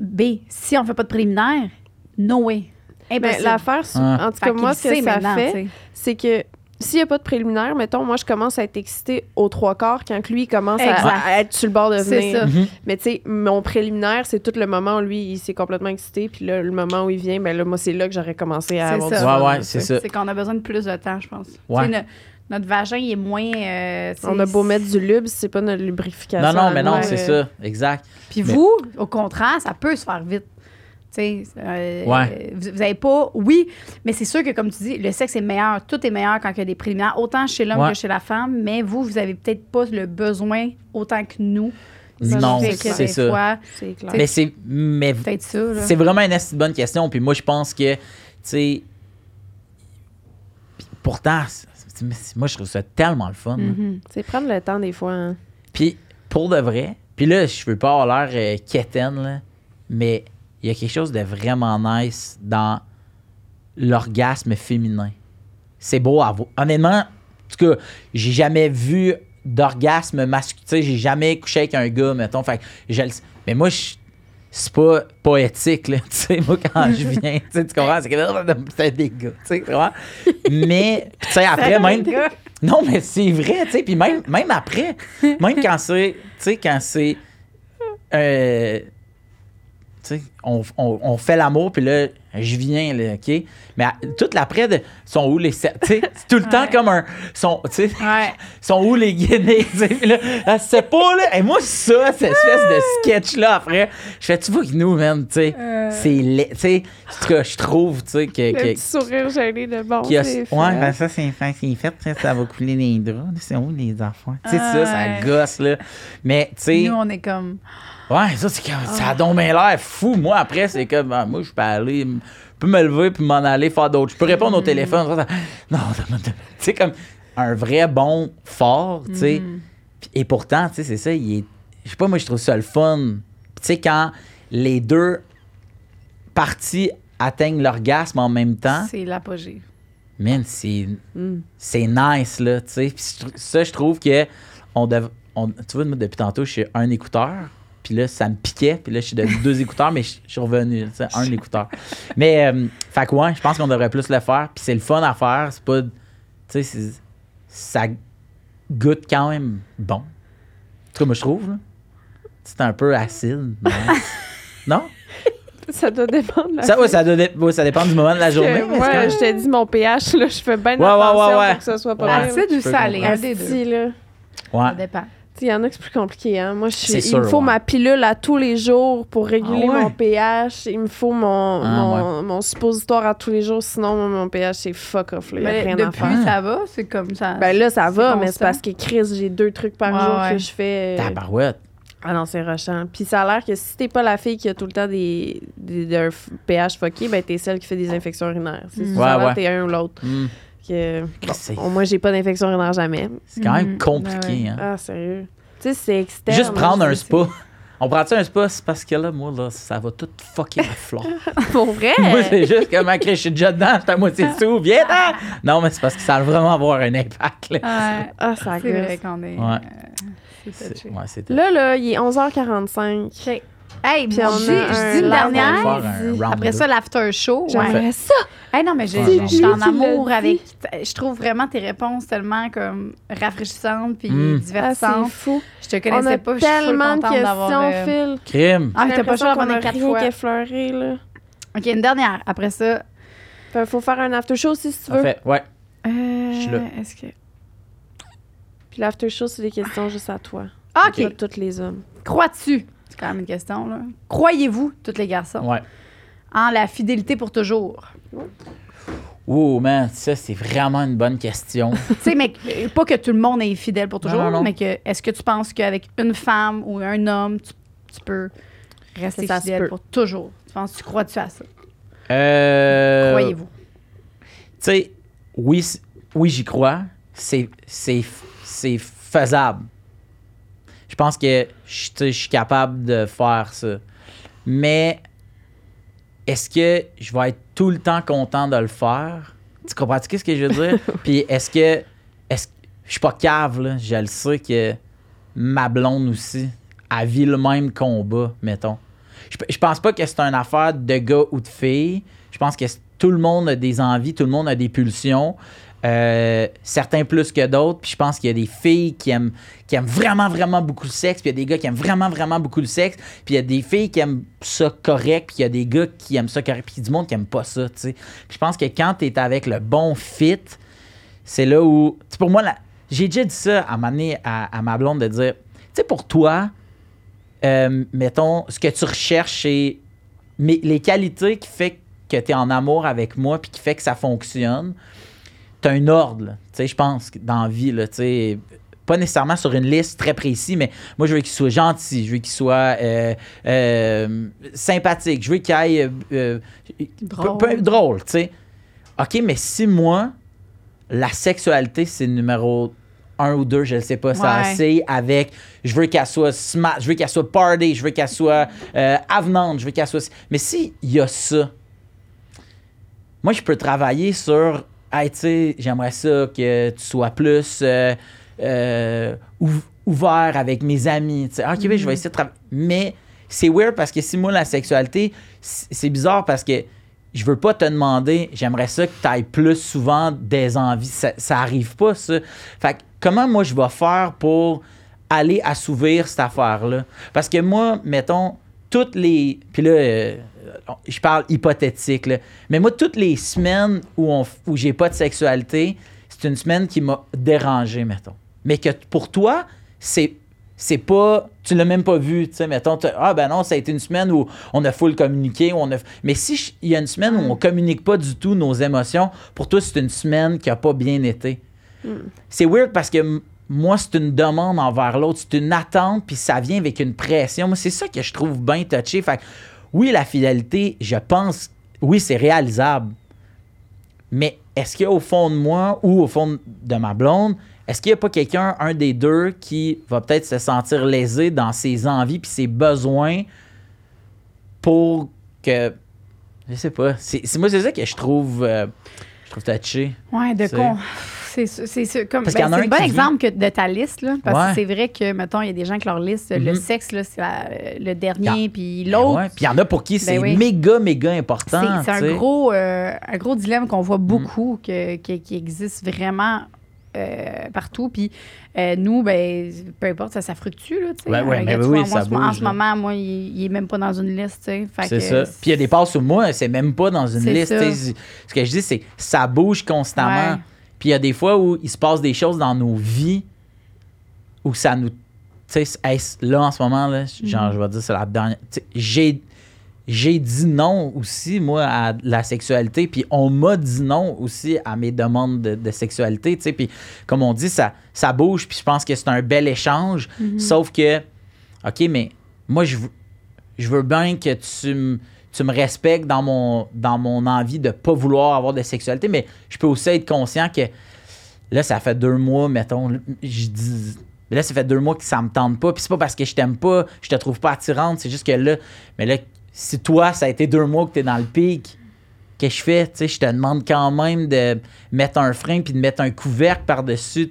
B si on fait pas de préliminaire no way Mais Impossible. l'affaire, Ah. en tout cas, moi, ce que ça maintenant, fait, c'est que s'il n'y a pas de préliminaire, mettons, moi, je commence à être excitée aux trois quarts quand lui, il commence à, être sur le bord de C'est venir. ça. Mhm. Mais tu sais, mon préliminaire, c'est tout le moment où lui, il s'est complètement excité. Puis là, le moment où il vient, ben là, moi, c'est là que j'aurais commencé à C'est avoir ça. du Ouais, ouais, c'est ça. c'est qu'on a besoin de plus de temps je pense Ouais. Tu sais, no- notre vagin il est moins euh, On a beau mettre du lube, c'est pas notre lubrification. Non, non, mais non, euh, c'est ça. Exact. Puis Mais- vous, au contraire, ça peut se faire vite. Euh, Ouais. vous, vous avez pas. Oui, mais c'est sûr que, comme tu dis, le sexe est meilleur. Tout est meilleur quand il y a des préliminaires, autant chez l'homme Ouais. que chez la femme. Mais vous, vous avez peut-être pas le besoin autant que nous. Non, Fait que c'est des ça. fois, C'est clair. Mais c'est. Mais ça. C'est vraiment une assez bonne question. Puis moi, je pense que, tu sais. puis Pourtant, moi, je trouve ça tellement le fun. hein. Mhm. C'est prendre le temps des fois. hein. Puis pour de vrai, puis là, je veux pas avoir l'air euh, quétaine, là, mais il y a quelque chose de vraiment nice dans l'orgasme féminin. C'est beau à voir. Honnêtement, en tout cas, j'ai jamais vu d'orgasme masculin. Tu sais, j'ai jamais couché avec un gars, mettons. Fait je. Mais moi, je- c'est pas poétique, là. [LAUGHS] Tu sais, moi, quand je [LAUGHS] viens, tu sais, tu comprends? C'est que c'est des gars, tu sais, comprends? Mais, tu sais, après, même. Non, mais c'est vrai, tu sais. Puis même, même après, même quand c'est, tu sais, quand c'est. euh, on, on, on fait l'amour, puis là, je viens, là, OK? Mais à- toute l'après, de, sont où les. se- Tu sais, c'est tout le temps comme un. Sont, tu sais, Ouais. [LAUGHS] sont où les guinées? là, elle sait pas, là. Et moi, ça, cette espèce de sketch-là, après, je fais, tu vois que nous, man, tu sais, Euh. c'est laid. Tu sais, tout cas, je trouve, tu sais, que. Le que- petit sourire gêné de bon. a- c'est ouais, ben ça, c'est fait, c'est fait, ça, ça va couler les draps. C'est où les enfants? Tu sais, Ah, ça, ça gosse, là. Mais, tu sais, Nous, on est comme. Ouais, ça, c'est comme, ça a donc bien l'air fou. Moi, après, c'est comme, ah, moi, je peux aller, je peux me lever puis m'en aller faire d'autres. Je peux répondre Mm. au téléphone. [LAUGHS] ça, ça- Non, tu sais, comme un vrai bon fort, tu sais. Mm. Puis- Et pourtant, tu sais, c'est ça, il est. Je sais pas, moi, je trouve ça le fun. Puis Tu sais, quand les deux parties atteignent l'orgasme en même temps, C'est l'apogée. man, c'est Mm. c'est nice, là, tu sais. Puis je trou- ça, je trouve que on dev- on- tu vois, moi, depuis tantôt, je suis un écouteur, puis là, ça me piquait, puis là, je suis devenu deux écouteurs, mais je je suis revenu, tu sais, un écouteur. Mais, euh, fait que ouais, je pense qu'on devrait plus le faire, puis c'est le fun à faire, c'est pas, tu sais, ça goûte quand même bon. En tout cas, moi, je trouve, là. C'est un peu acide. mais- [LAUGHS] non? Ça doit dépendre de la Ça, ouais, ça, doit dé- ouais, ça dépend du moment de la journée. même- je te dis mon pH, là, je fais bien Ouais, ouais, attention ouais, ouais. pour que ce soit pas Ouais. Acide ou salé? Un des deux. Asti, là. Ouais. Ça dépend. Il y en a que c'est plus compliqué. Hein? Moi, je suis, il sûr, me faut ouais. ma pilule à tous les jours pour réguler Ah ouais? mon pH. Il me faut mon, Ah, mon, mon suppositoire à tous les jours. Sinon, moi, mon pH, c'est fuck off. Il n'y a Mais rien à faire. ça va? C'est comme ça. Ben là, ça va, mais c'est parce que Chris, j'ai deux trucs par jour ouais. que je fais. euh, Tabarouette. Ah non, c'est rushant. Puis ça a l'air que si t'es pas la fille qui a tout le temps des, pH fucké, ben t'es celle qui fait des infections urinaires. C'est Mm. souvent Ouais, là, ouais. t'es un ou l'autre. Hmm. Que, bon, moins, j'ai pas d'infection urinaire jamais. C'est quand même Mhm. compliqué, ouais. hein. Ah, sérieux. Tu sais, c'est externe. Juste prendre un spa. On prend-tu un spa? C'est parce que là, moi, là, ça va tout fucker la flore. [LAUGHS] Pour vrai? [LAUGHS] moi, c'est juste comme, ok, je suis déjà dedans, je suis à moitié [LAUGHS] dessous, viens là! Non, mais c'est parce que ça va vraiment avoir un impact, là. Ouais. Ah, ça C'est vrai qu'on est. Ouais. euh, touché. Ouais, Là, là, il est 11h45. OK. Hey, Puis on on a dit, un je dis une dernière. On Après ça, l'after show. Ouais. J'aimerais ça. Hey, non, mais je, Ouais, je- ouais. je suis en amour avec. Je trouve vraiment tes réponses tellement comme rafraîchissantes puis Mm. Ah, divertissantes. c'est fou. je te On connaissais a pas. Je suis tellement de questions, euh, Phil. Crime. Ah, t'as pas le choix l'impression qu'on d'abonner a quatre fois. qu'effleuré, là. OK, une dernière. Après ça. Fait, faut faire un after show si tu veux. Parfait, ouais. Euh, suis là. Est-ce que. Puis l'after show, c'est des questions juste à toi. Ah, OK. tous les hommes. Crois-tu? C'est quand même une question, là. Croyez-vous, tous les garçons, Ouais. en la fidélité pour toujours? Oh, man, ça, c'est vraiment une bonne question. [LAUGHS] tu sais, mais pas que tout le monde est fidèle pour toujours, Non, non, non. mais que est-ce que tu penses qu'avec une femme ou un homme, tu, tu peux rester Ça se fidèle peut. pour toujours? Tu penses, tu crois-tu à ça? Euh, Croyez-vous? Tu sais, oui, c- oui j'y crois. C'est, c'est, c'est faisable. Je pense que je suis capable de faire ça. Mais est-ce que je vais être tout le temps content de le faire? Tu comprends ce que je veux dire? [LAUGHS] Puis est-ce que. Est-ce, je suis pas cave, là. Je le sais que ma blonde aussi, elle vit le même combat, mettons. Je, je pense pas que c'est une affaire de gars ou de filles. Je pense que tout le monde a des envies, tout le monde a des pulsions. Euh, certains plus que d'autres. Puis je pense qu'il y a des filles qui aiment, qui aiment vraiment, vraiment beaucoup le sexe. Puis il y a des gars qui aiment vraiment, vraiment beaucoup le sexe. Puis il y a des filles qui aiment ça correct. Puis il y a des gars qui aiment ça correct. Puis il y a du monde qui aime pas ça, tu sais. Puis je pense que quand tu es avec le bon fit, c'est là où. pour moi, la- j'ai déjà dit ça à, donné à, à ma blonde de dire, tu sais, pour toi, euh, mettons, ce que tu recherches, c'est les qualités qui fait que tu es en amour avec moi puis qui fait que ça fonctionne. Tu as un ordre, là. tu sais, je pense, dans la vie, là, tu sais, pas nécessairement sur une liste très précise, mais moi, je veux qu'il soit gentil, je veux qu'il soit euh, euh, sympathique, je veux qu'il aille euh, Drôle. peu- peu- drôle, tu sais. OK, mais si moi, la sexualité, c'est numéro un ou deux, je ne sais pas, ça Ouais. c'est avec je veux qu'elle soit smart, je veux qu'elle soit party, je veux qu'elle soit avenante, je veux qu'elle soit. Mais si il y a ça, moi je peux travailler sur hey, tu sais, j'aimerais ça que tu sois plus euh, euh, ouv- ouvert avec mes amis. tu sais. Ah, OK, oui, je vais essayer de travailler. Mais c'est weird parce que si moi, la sexualité, c'est bizarre parce que je veux pas te demander, j'aimerais ça que tu ailles plus souvent des envies. Ça, ça arrive pas, ça. Fait que comment moi je vais faire pour aller assouvir cette affaire-là? Parce que moi, mettons, toutes les. Puis là, euh, je parle hypothétique, là. Mais moi, toutes les semaines où, on, où j'ai pas de sexualité, c'est une semaine qui m'a dérangé, mettons. Mais que pour toi, c'est. C'est pas. Tu l'as même pas vu, tu sais, mettons. Ah, ben non, ça a été une semaine où on a full communiqué. où On a, mais si il y a une semaine où on communique pas du tout nos émotions, pour toi, c'est une semaine qui a pas bien été. C'est weird parce que moi, c'est une demande envers l'autre, c'est une attente, puis ça vient avec une pression. Moi, c'est ça que je trouve bien touché. Fait que, oui, la fidélité, je pense, oui, c'est réalisable. Mais est-ce qu'il y a au fond de moi ou au fond de ma blonde, est-ce qu'il n'y a pas quelqu'un, un des deux, qui va peut-être se sentir lésé dans ses envies puis ses besoins pour que. Je sais pas. C'est, moi, c'est ça que je trouve. euh, je trouve touché. Ouais, de con. C'est c'est c'est comme Parce ben, c'est un bon vit- exemple que de ta liste là parce Ouais. que c'est vrai que mettons il y a des gens qui leur liste le Mhm. sexe là c'est la- le dernier puis Ben l'autre ouais. Puis il y en a pour qui c'est oui. méga, méga c'est important. c'est un gros euh, un gros dilemme qu'on Mm. voit beaucoup que, que- qui existe vraiment euh, partout puis euh, nous ben peu importe ça ça fluctue là Ouais, ouais, Euh, mais oui, ça en ce- en moment moi il, il est même pas dans une liste C'est que, ça. Puis il y a des passes où moi, c'est même pas dans une C'est liste. Ce que je dis, c'est ça bouge constamment. Ouais. Puis il y a des fois où il se passe des choses dans nos vies où ça nous. Tu sais, hey, là, en ce moment, là, genre, je vais dire, c'est la dernière. J'ai. J'ai dit non aussi, moi, à la sexualité, puis on m'a dit non aussi à mes demandes de, de sexualité, tu sais, puis comme on dit, ça, ça bouge, puis je pense que c'est un bel échange, sauf que, OK, mais moi, je je veux bien que tu me tu me respectes dans mon, dans mon envie de pas vouloir avoir de sexualité, mais je peux aussi être conscient que là, ça fait deux mois, mettons, je dis. Là, ça fait deux mois que ça me tente pas. Puis c'est pas parce que je t'aime pas, je te trouve pas attirante. C'est juste que là, mais là, si toi, ça a été deux mois que t'es dans le pic, que je fais, tu sais, je te demande quand même de mettre un frein puis de mettre un couvercle par-dessus.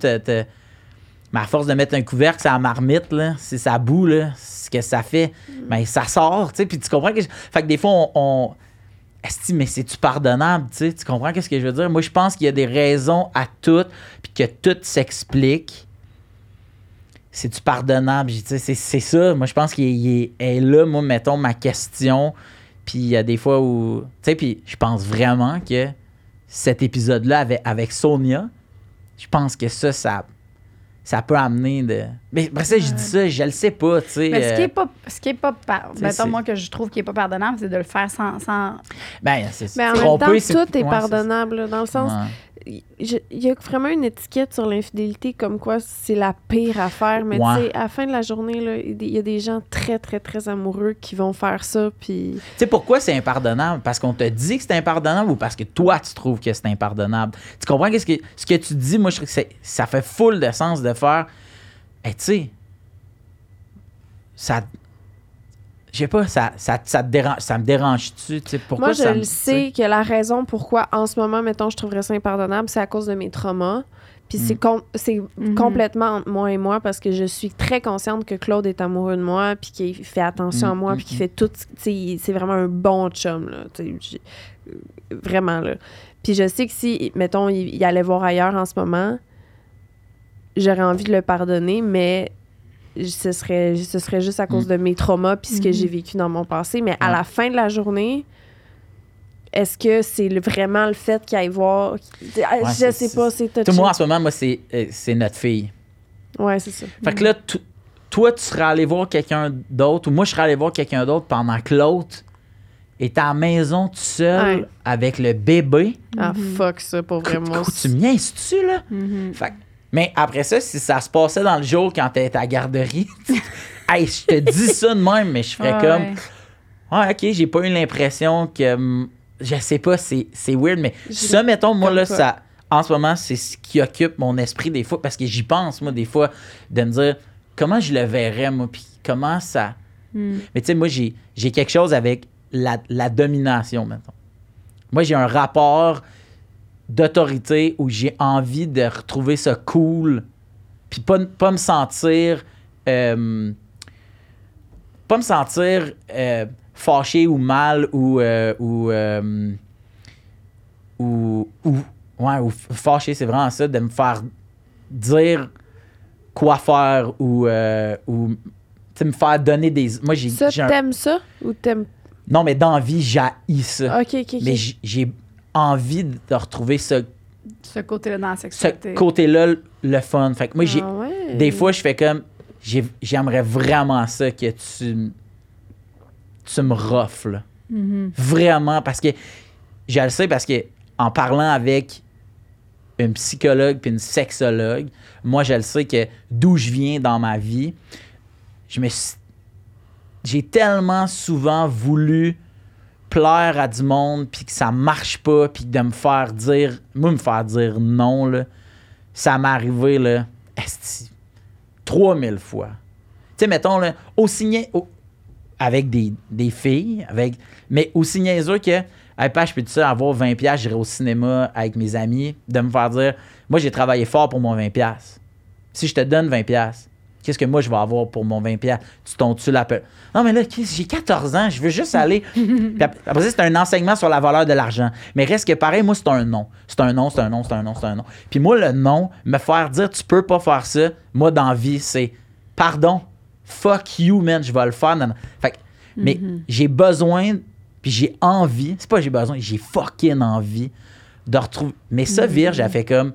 Mais à force de mettre un couvercle, ça marmite, là, si ça boue, là, ce que ça fait, mais ça sort, tu sais, puis tu comprends que... Fait que des fois, on... on... Mais c'est-tu pardonnable, tu sais? Tu comprends qu'est-ce que je veux dire? Moi, je pense qu'il y a des raisons à tout, puis que tout s'explique. C'est-tu pardonnable? C'est c'est ça. Moi, je pense qu'il est- il est, est là, moi, mettons, ma question. Puis il y a des fois où... Tu sais, puis je pense vraiment que cet épisode-là avec, avec Sonia, je pense que ça, ça, ça peut amener de... Mais après ça, je dis ça, je le sais pas, tu sais. mais ce qui euh, est pas ce qui est pas par- mettons moi que je trouve qui est pas pardonnable c'est de le faire sans, sans Ben, c'est Mais en même temps, tout est pardonnable, dans le sens. Il y a vraiment une étiquette sur l'infidélité comme quoi c'est la pire affaire. Mais Ouais. tu sais, à la fin de la journée, il y a des- gens très, très, très amoureux qui vont faire ça. Puis Tu sais pourquoi c'est impardonnable? Parce qu'on te dit que c'est impardonnable ou parce que toi, tu trouves que c'est impardonnable? Tu comprends qu'est-ce que, ce que tu dis? Moi, je trouve que ça fait full de sens de faire. Hey, tu sais, ça. Je sais pas, ça, ça, ça, te dérange, ça me dérange-tu? Pourquoi moi, je ça le me- sais que la raison pourquoi, en ce moment, mettons, je trouverais ça impardonnable, c'est à cause de mes traumas. Puis c'est Mm. com- c'est Mhm. complètement entre moi et moi parce que je suis très consciente que Claude est amoureux de moi puis qu'il fait attention Mm, à moi mm, puis qu'il fait tout. C'est vraiment un bon chum, là. euh, Vraiment, là. Puis je sais que si, mettons, il, il allait voir ailleurs en ce moment, j'aurais envie de le pardonner, mais ce serait, ce serait juste à cause Mm. de mes traumas puis ce que Mhm. j'ai vécu dans mon passé. Mais à la fin de la journée, est-ce que c'est vraiment le fait qu'il aille voir? Je sais pas, c'est Tu touché. moi, en ce moment, moi, c'est, euh, c'est notre fille. Ouais, c'est ça. Fait que là, tu- toi, tu serais allé voir quelqu'un d'autre ou moi, je serais allé voir quelqu'un d'autre pendant que l'autre est à la maison tout seul Ouais. avec le bébé. Ah, Mhm. fuck ça, pour vraiment. Tu me niaises-tu, là? Mhm. Fait que- mais après ça, si ça se passait dans le jour quand t'étais à la garderie, [LAUGHS] hey, je te dis ça de même, mais je ferais Ouais, comme, ah, ok, j'ai pas eu l'impression que, hum, je sais pas, c'est c'est weird, mais ça, mettons, moi, là, ça, en ce moment, c'est ce qui occupe mon esprit des fois, parce que j'y pense, moi, des fois, de me dire, comment je le verrais, moi, puis comment ça. Mm. Mais tu sais, moi, j'ai j'ai quelque chose avec la, la domination, mettons. Moi, j'ai un rapport d'autorité où j'ai envie de retrouver ça cool, puis pas, pas me sentir. euh, pas me sentir euh, fâché ou mal ou. euh, ou, ou, ou- ouais, ou fâché, c'est vraiment ça, de me faire dire quoi faire ou. ou me faire donner des. Moi, j'ai. Ça, un- t'aimes ça ou t'aimes. Non, mais dans la vie, j'haïs ça. Ok, ok. Mais j'ai envie de retrouver ce, Ce côté-là dans la ce sexualité. côté-là, le- fun. Fait que moi, j'ai. Ah ouais. Des fois, je fais comme. j'ai- J'aimerais vraiment ça que tu. Tu me rofles. Mhm. Vraiment. Parce que. Je le sais parce que en parlant avec une psychologue puis une sexologue, moi, je le sais que d'où je viens dans ma vie, je me J'ai tellement souvent voulu plaire à du monde puis que ça marche pas puis de me faire dire moi me faire dire non là ça m'est arrivé là esti, 3000 fois. Tu sais mettons là au- avec des, des filles avec mais aussi niaiseux que hey, pas je peux ça avoir 20 pièces j'irai au cinéma avec mes amis de me faire dire moi j'ai travaillé fort pour mon 20 pièces si je te donne 20 pièces qu'est-ce que moi je vais avoir pour mon 20 pièces tu tombes-tu la pe- non mais là j'ai 14 ans je veux juste [LAUGHS] aller après ça, c'est un enseignement sur la valeur de l'argent. Mais reste que pareil, moi, c'est un non. C'est un non, c'est un non, c'est un non, c'est un non. Puis moi, le non, me faire dire tu peux pas faire ça, moi, dans vie, c'est pardon, fuck you, man, je vais le faire. Non, non. Fait que- mais j'ai besoin, puis j'ai envie, c'est pas j'ai besoin, j'ai fucking envie de retrouver. Mais ça, Virge, elle fait comme,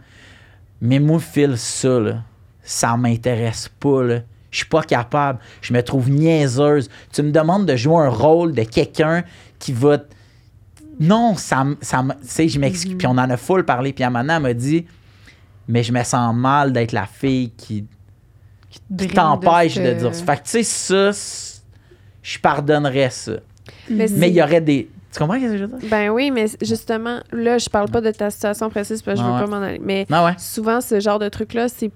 mais moi, file ça, là, ça m'intéresse pas, là. Je suis pas capable. Je me trouve niaiseuse. Tu me demandes de jouer un rôle de quelqu'un qui va. t- Non, ça me. ça sais, je m'excuse. Puis on en a full parlé. Puis Amanda m'a dit Mais je me sens mal d'être la fille qui, qui t'empêche de dire ça. Fait que, tu sais, ça, je pardonnerais ça. Mais il y aurait des. Tu comprends ce que je veux dire? Ben oui, mais justement, là, je parle pas de ta situation précise parce que je veux ouais. pas m'en aller. Mais ouais. souvent, ce genre de truc-là, c'est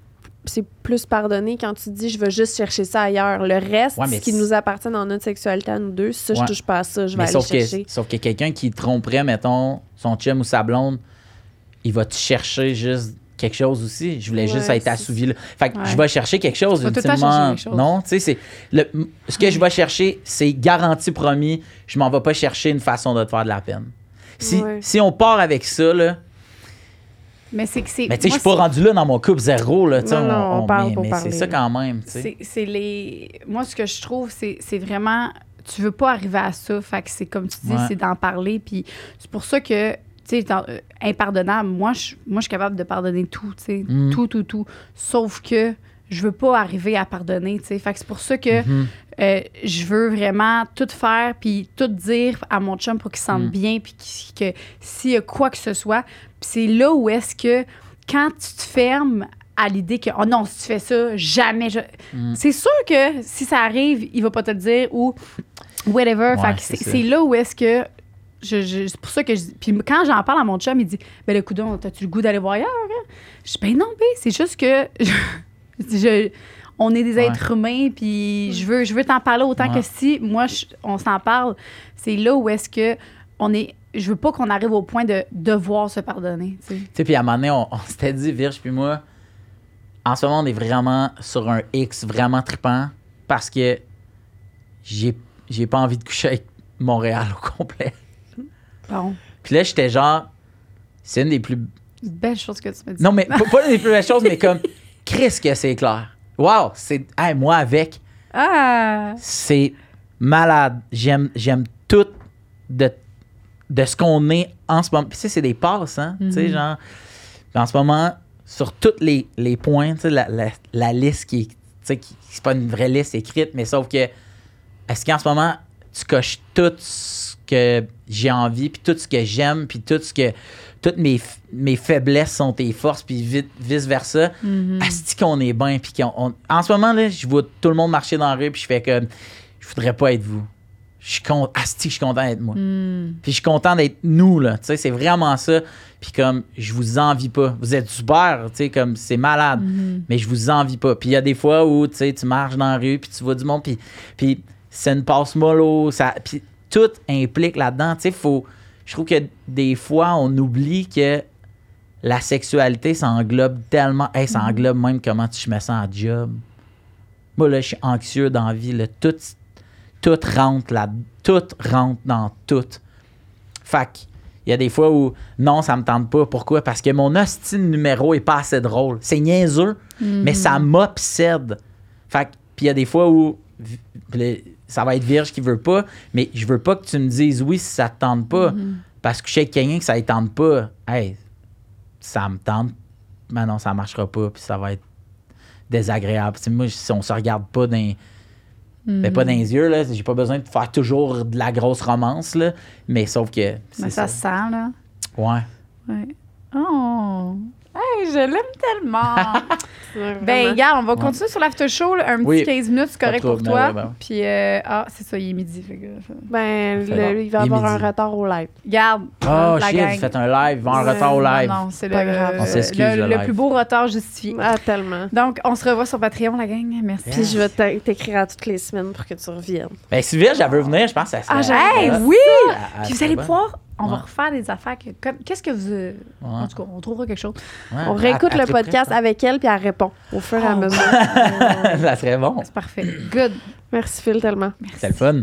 c'est plus pardonné quand tu dis je veux juste chercher ça ailleurs. Le reste, Ouais, ce qui nous appartient dans notre sexualité à nous deux, ça, Ouais. je touche pas à ça. Je vais Mais aller sauf que, chercher. sauf que quelqu'un qui tromperait, mettons, son chum ou sa blonde, il va te chercher juste quelque chose aussi? Je voulais juste être assouvi là. Fait que Ouais. je vais chercher quelque chose temps ultimement. chercher quelque chose. Non, tu sais, c'est. Ce que je vais chercher, c'est garanti promis. Je m'en vais pas chercher une façon de te faire de la peine. Si, Ouais. si on part avec ça, là. Mais c'est que c'est. Mais tu sais, je suis pas rendu là dans mon couple zéro, là. Non, non, on parle mais, pour mais parler, c'est ça quand même, tu sais. C'est les. Moi, ce que je trouve, c'est vraiment. Tu veux pas arriver à ça. Fait que c'est comme tu dis, Ouais. c'est d'en parler. Puis c'est pour ça que, tu sais, euh, impardonnable, moi, je moi, je suis capable de pardonner tout, tu sais. Mm. Tout, tout, tout. Sauf que je veux pas arriver à pardonner, tu sais. Fait que c'est pour ça que Mhm. Euh, je veux vraiment tout faire puis tout dire à mon chum pour qu'il se sente Mm. bien puis qu'il- que s'il y a quoi que ce soit. C'est là où est-ce que quand tu te fermes à l'idée que oh non si tu fais ça jamais je... Mm. c'est sûr que si ça arrive il va pas te le dire ou whatever Ouais, que c'est là où est-ce que je, je- c'est pour ça que je puis quand j'en parle à mon chum il dit ben le coudon t'as-tu le goût d'aller voir ailleurs hein? je dis ben non ben c'est juste que [LAUGHS] je- on est des Ouais. êtres humains puis je veux je veux t'en parler autant Ouais. que si moi je- on s'en parle c'est là où est-ce que on est je veux pas qu'on arrive au point de devoir se pardonner tu sais. Puis à un moment donné, on, on s'était dit, Virge, puis moi, en ce moment, on est vraiment sur un X vraiment trippant parce que j'ai, j'ai pas envie de coucher avec Montréal au complet. bon Puis là, j'étais genre, c'est une des plus. belle chose que tu me dis Non, mais pas, pas une des plus belles choses, mais comme, Chris, que c'est clair. Wow, c'est. Hey, moi, avec, ah c'est malade. J'aime, j'aime tout de, de ce qu'on est en ce moment. Puis, tu sais, c'est des passes, hein. Tu sais, Mhm. genre. Puis en ce moment, sur tous les, les points, tu sais, la, la, la liste qui est. Tu sais, qui- c'est pas une vraie liste écrite, mais sauf que. Est-ce qu'en ce moment, tu coches tout ce que j'ai envie, puis tout ce que j'aime, puis tout ce que. Toutes mes, mes faiblesses sont tes forces, puis vi- vice-versa. Mhm. Asti qu'on est bien, puis qu'on. on- En ce moment, là, je vois tout le monde marcher dans la rue, puis je fais comme. Je voudrais pas être vous. Je suis content. Asti, je suis content d'être moi. Hmm. Puis je suis content d'être nous, là. Tu sais, c'est vraiment ça. Puis comme, je vous envie pas. Vous êtes super, tu sais, comme, c'est malade. Mhm. Mais je vous envie pas. Puis il y a des fois où, tu sais, tu marches dans la rue, puis tu vois du monde, puis, puis c'est une passe mollo. Ça, puis tout implique là-dedans. Tu sais, faut... Je trouve que des fois, on oublie que la sexualité, ça englobe tellement... Hey, ça englobe même comment tu, je me sens en job. Moi, là, je suis anxieux dans la vie. Là. Tout, tout rentre là, tout rentre dans tout. Fait que, il y a des fois où non, ça me tente pas. Pourquoi? Parce que mon hostie de numéro est pas assez drôle. C'est niaiseux, mais ça m'obsède. Fait que, puis il y a des fois où ça va être Vierge qui veut pas, mais je veux pas que tu me dises oui si ça te tente pas. Parce que je sais que quelqu'un que ça ne tente pas, hey, ça me tente, mais non, ça marchera pas, puis ça va être désagréable. Moi, si on se regarde pas dans, ben, pas dans les yeux, là, j'ai pas besoin de faire toujours de la grosse romance, là, mais sauf que Mais c'est ça ça. se sent, là. Ouais. Ouais. Oh! Hey, je l'aime tellement! [LAUGHS] Ben, vraiment. regarde, on va Ouais. continuer sur l'after show, là, un petit Oui. 15 minutes, c'est correct pour ben toi. ouais, ben. Puis, euh, ah, c'est ça, il est midi. Fait que, Ben, le- bon. il va Il avoir un retard au live. Regarde, Oh la shit, vous faites un live, va en Ouais, retard au live. non, c'est Pas le, grave. On s'excuse, le, le plus beau retard justifié. Ah, tellement. Donc, on se revoit sur Patreon, la gang. Merci. Puis je vais t'écrire à toutes les semaines pour que tu reviennes. Ben, elle veut venir, je pense serait. Ah, Hey, ça. oui! Elle Puis vous serait allez pouvoir, on va refaire des affaires que. comme- Qu'est-ce que vous. Ouais. En tout cas, on trouvera quelque chose. Ouais. On réécoute le podcast je avec elle, puis elle répond au fur et à Oh. mesure. [LAUGHS] ça serait bon. C'est parfait. Good. Merci Phil tellement. Merci. C'est le fun.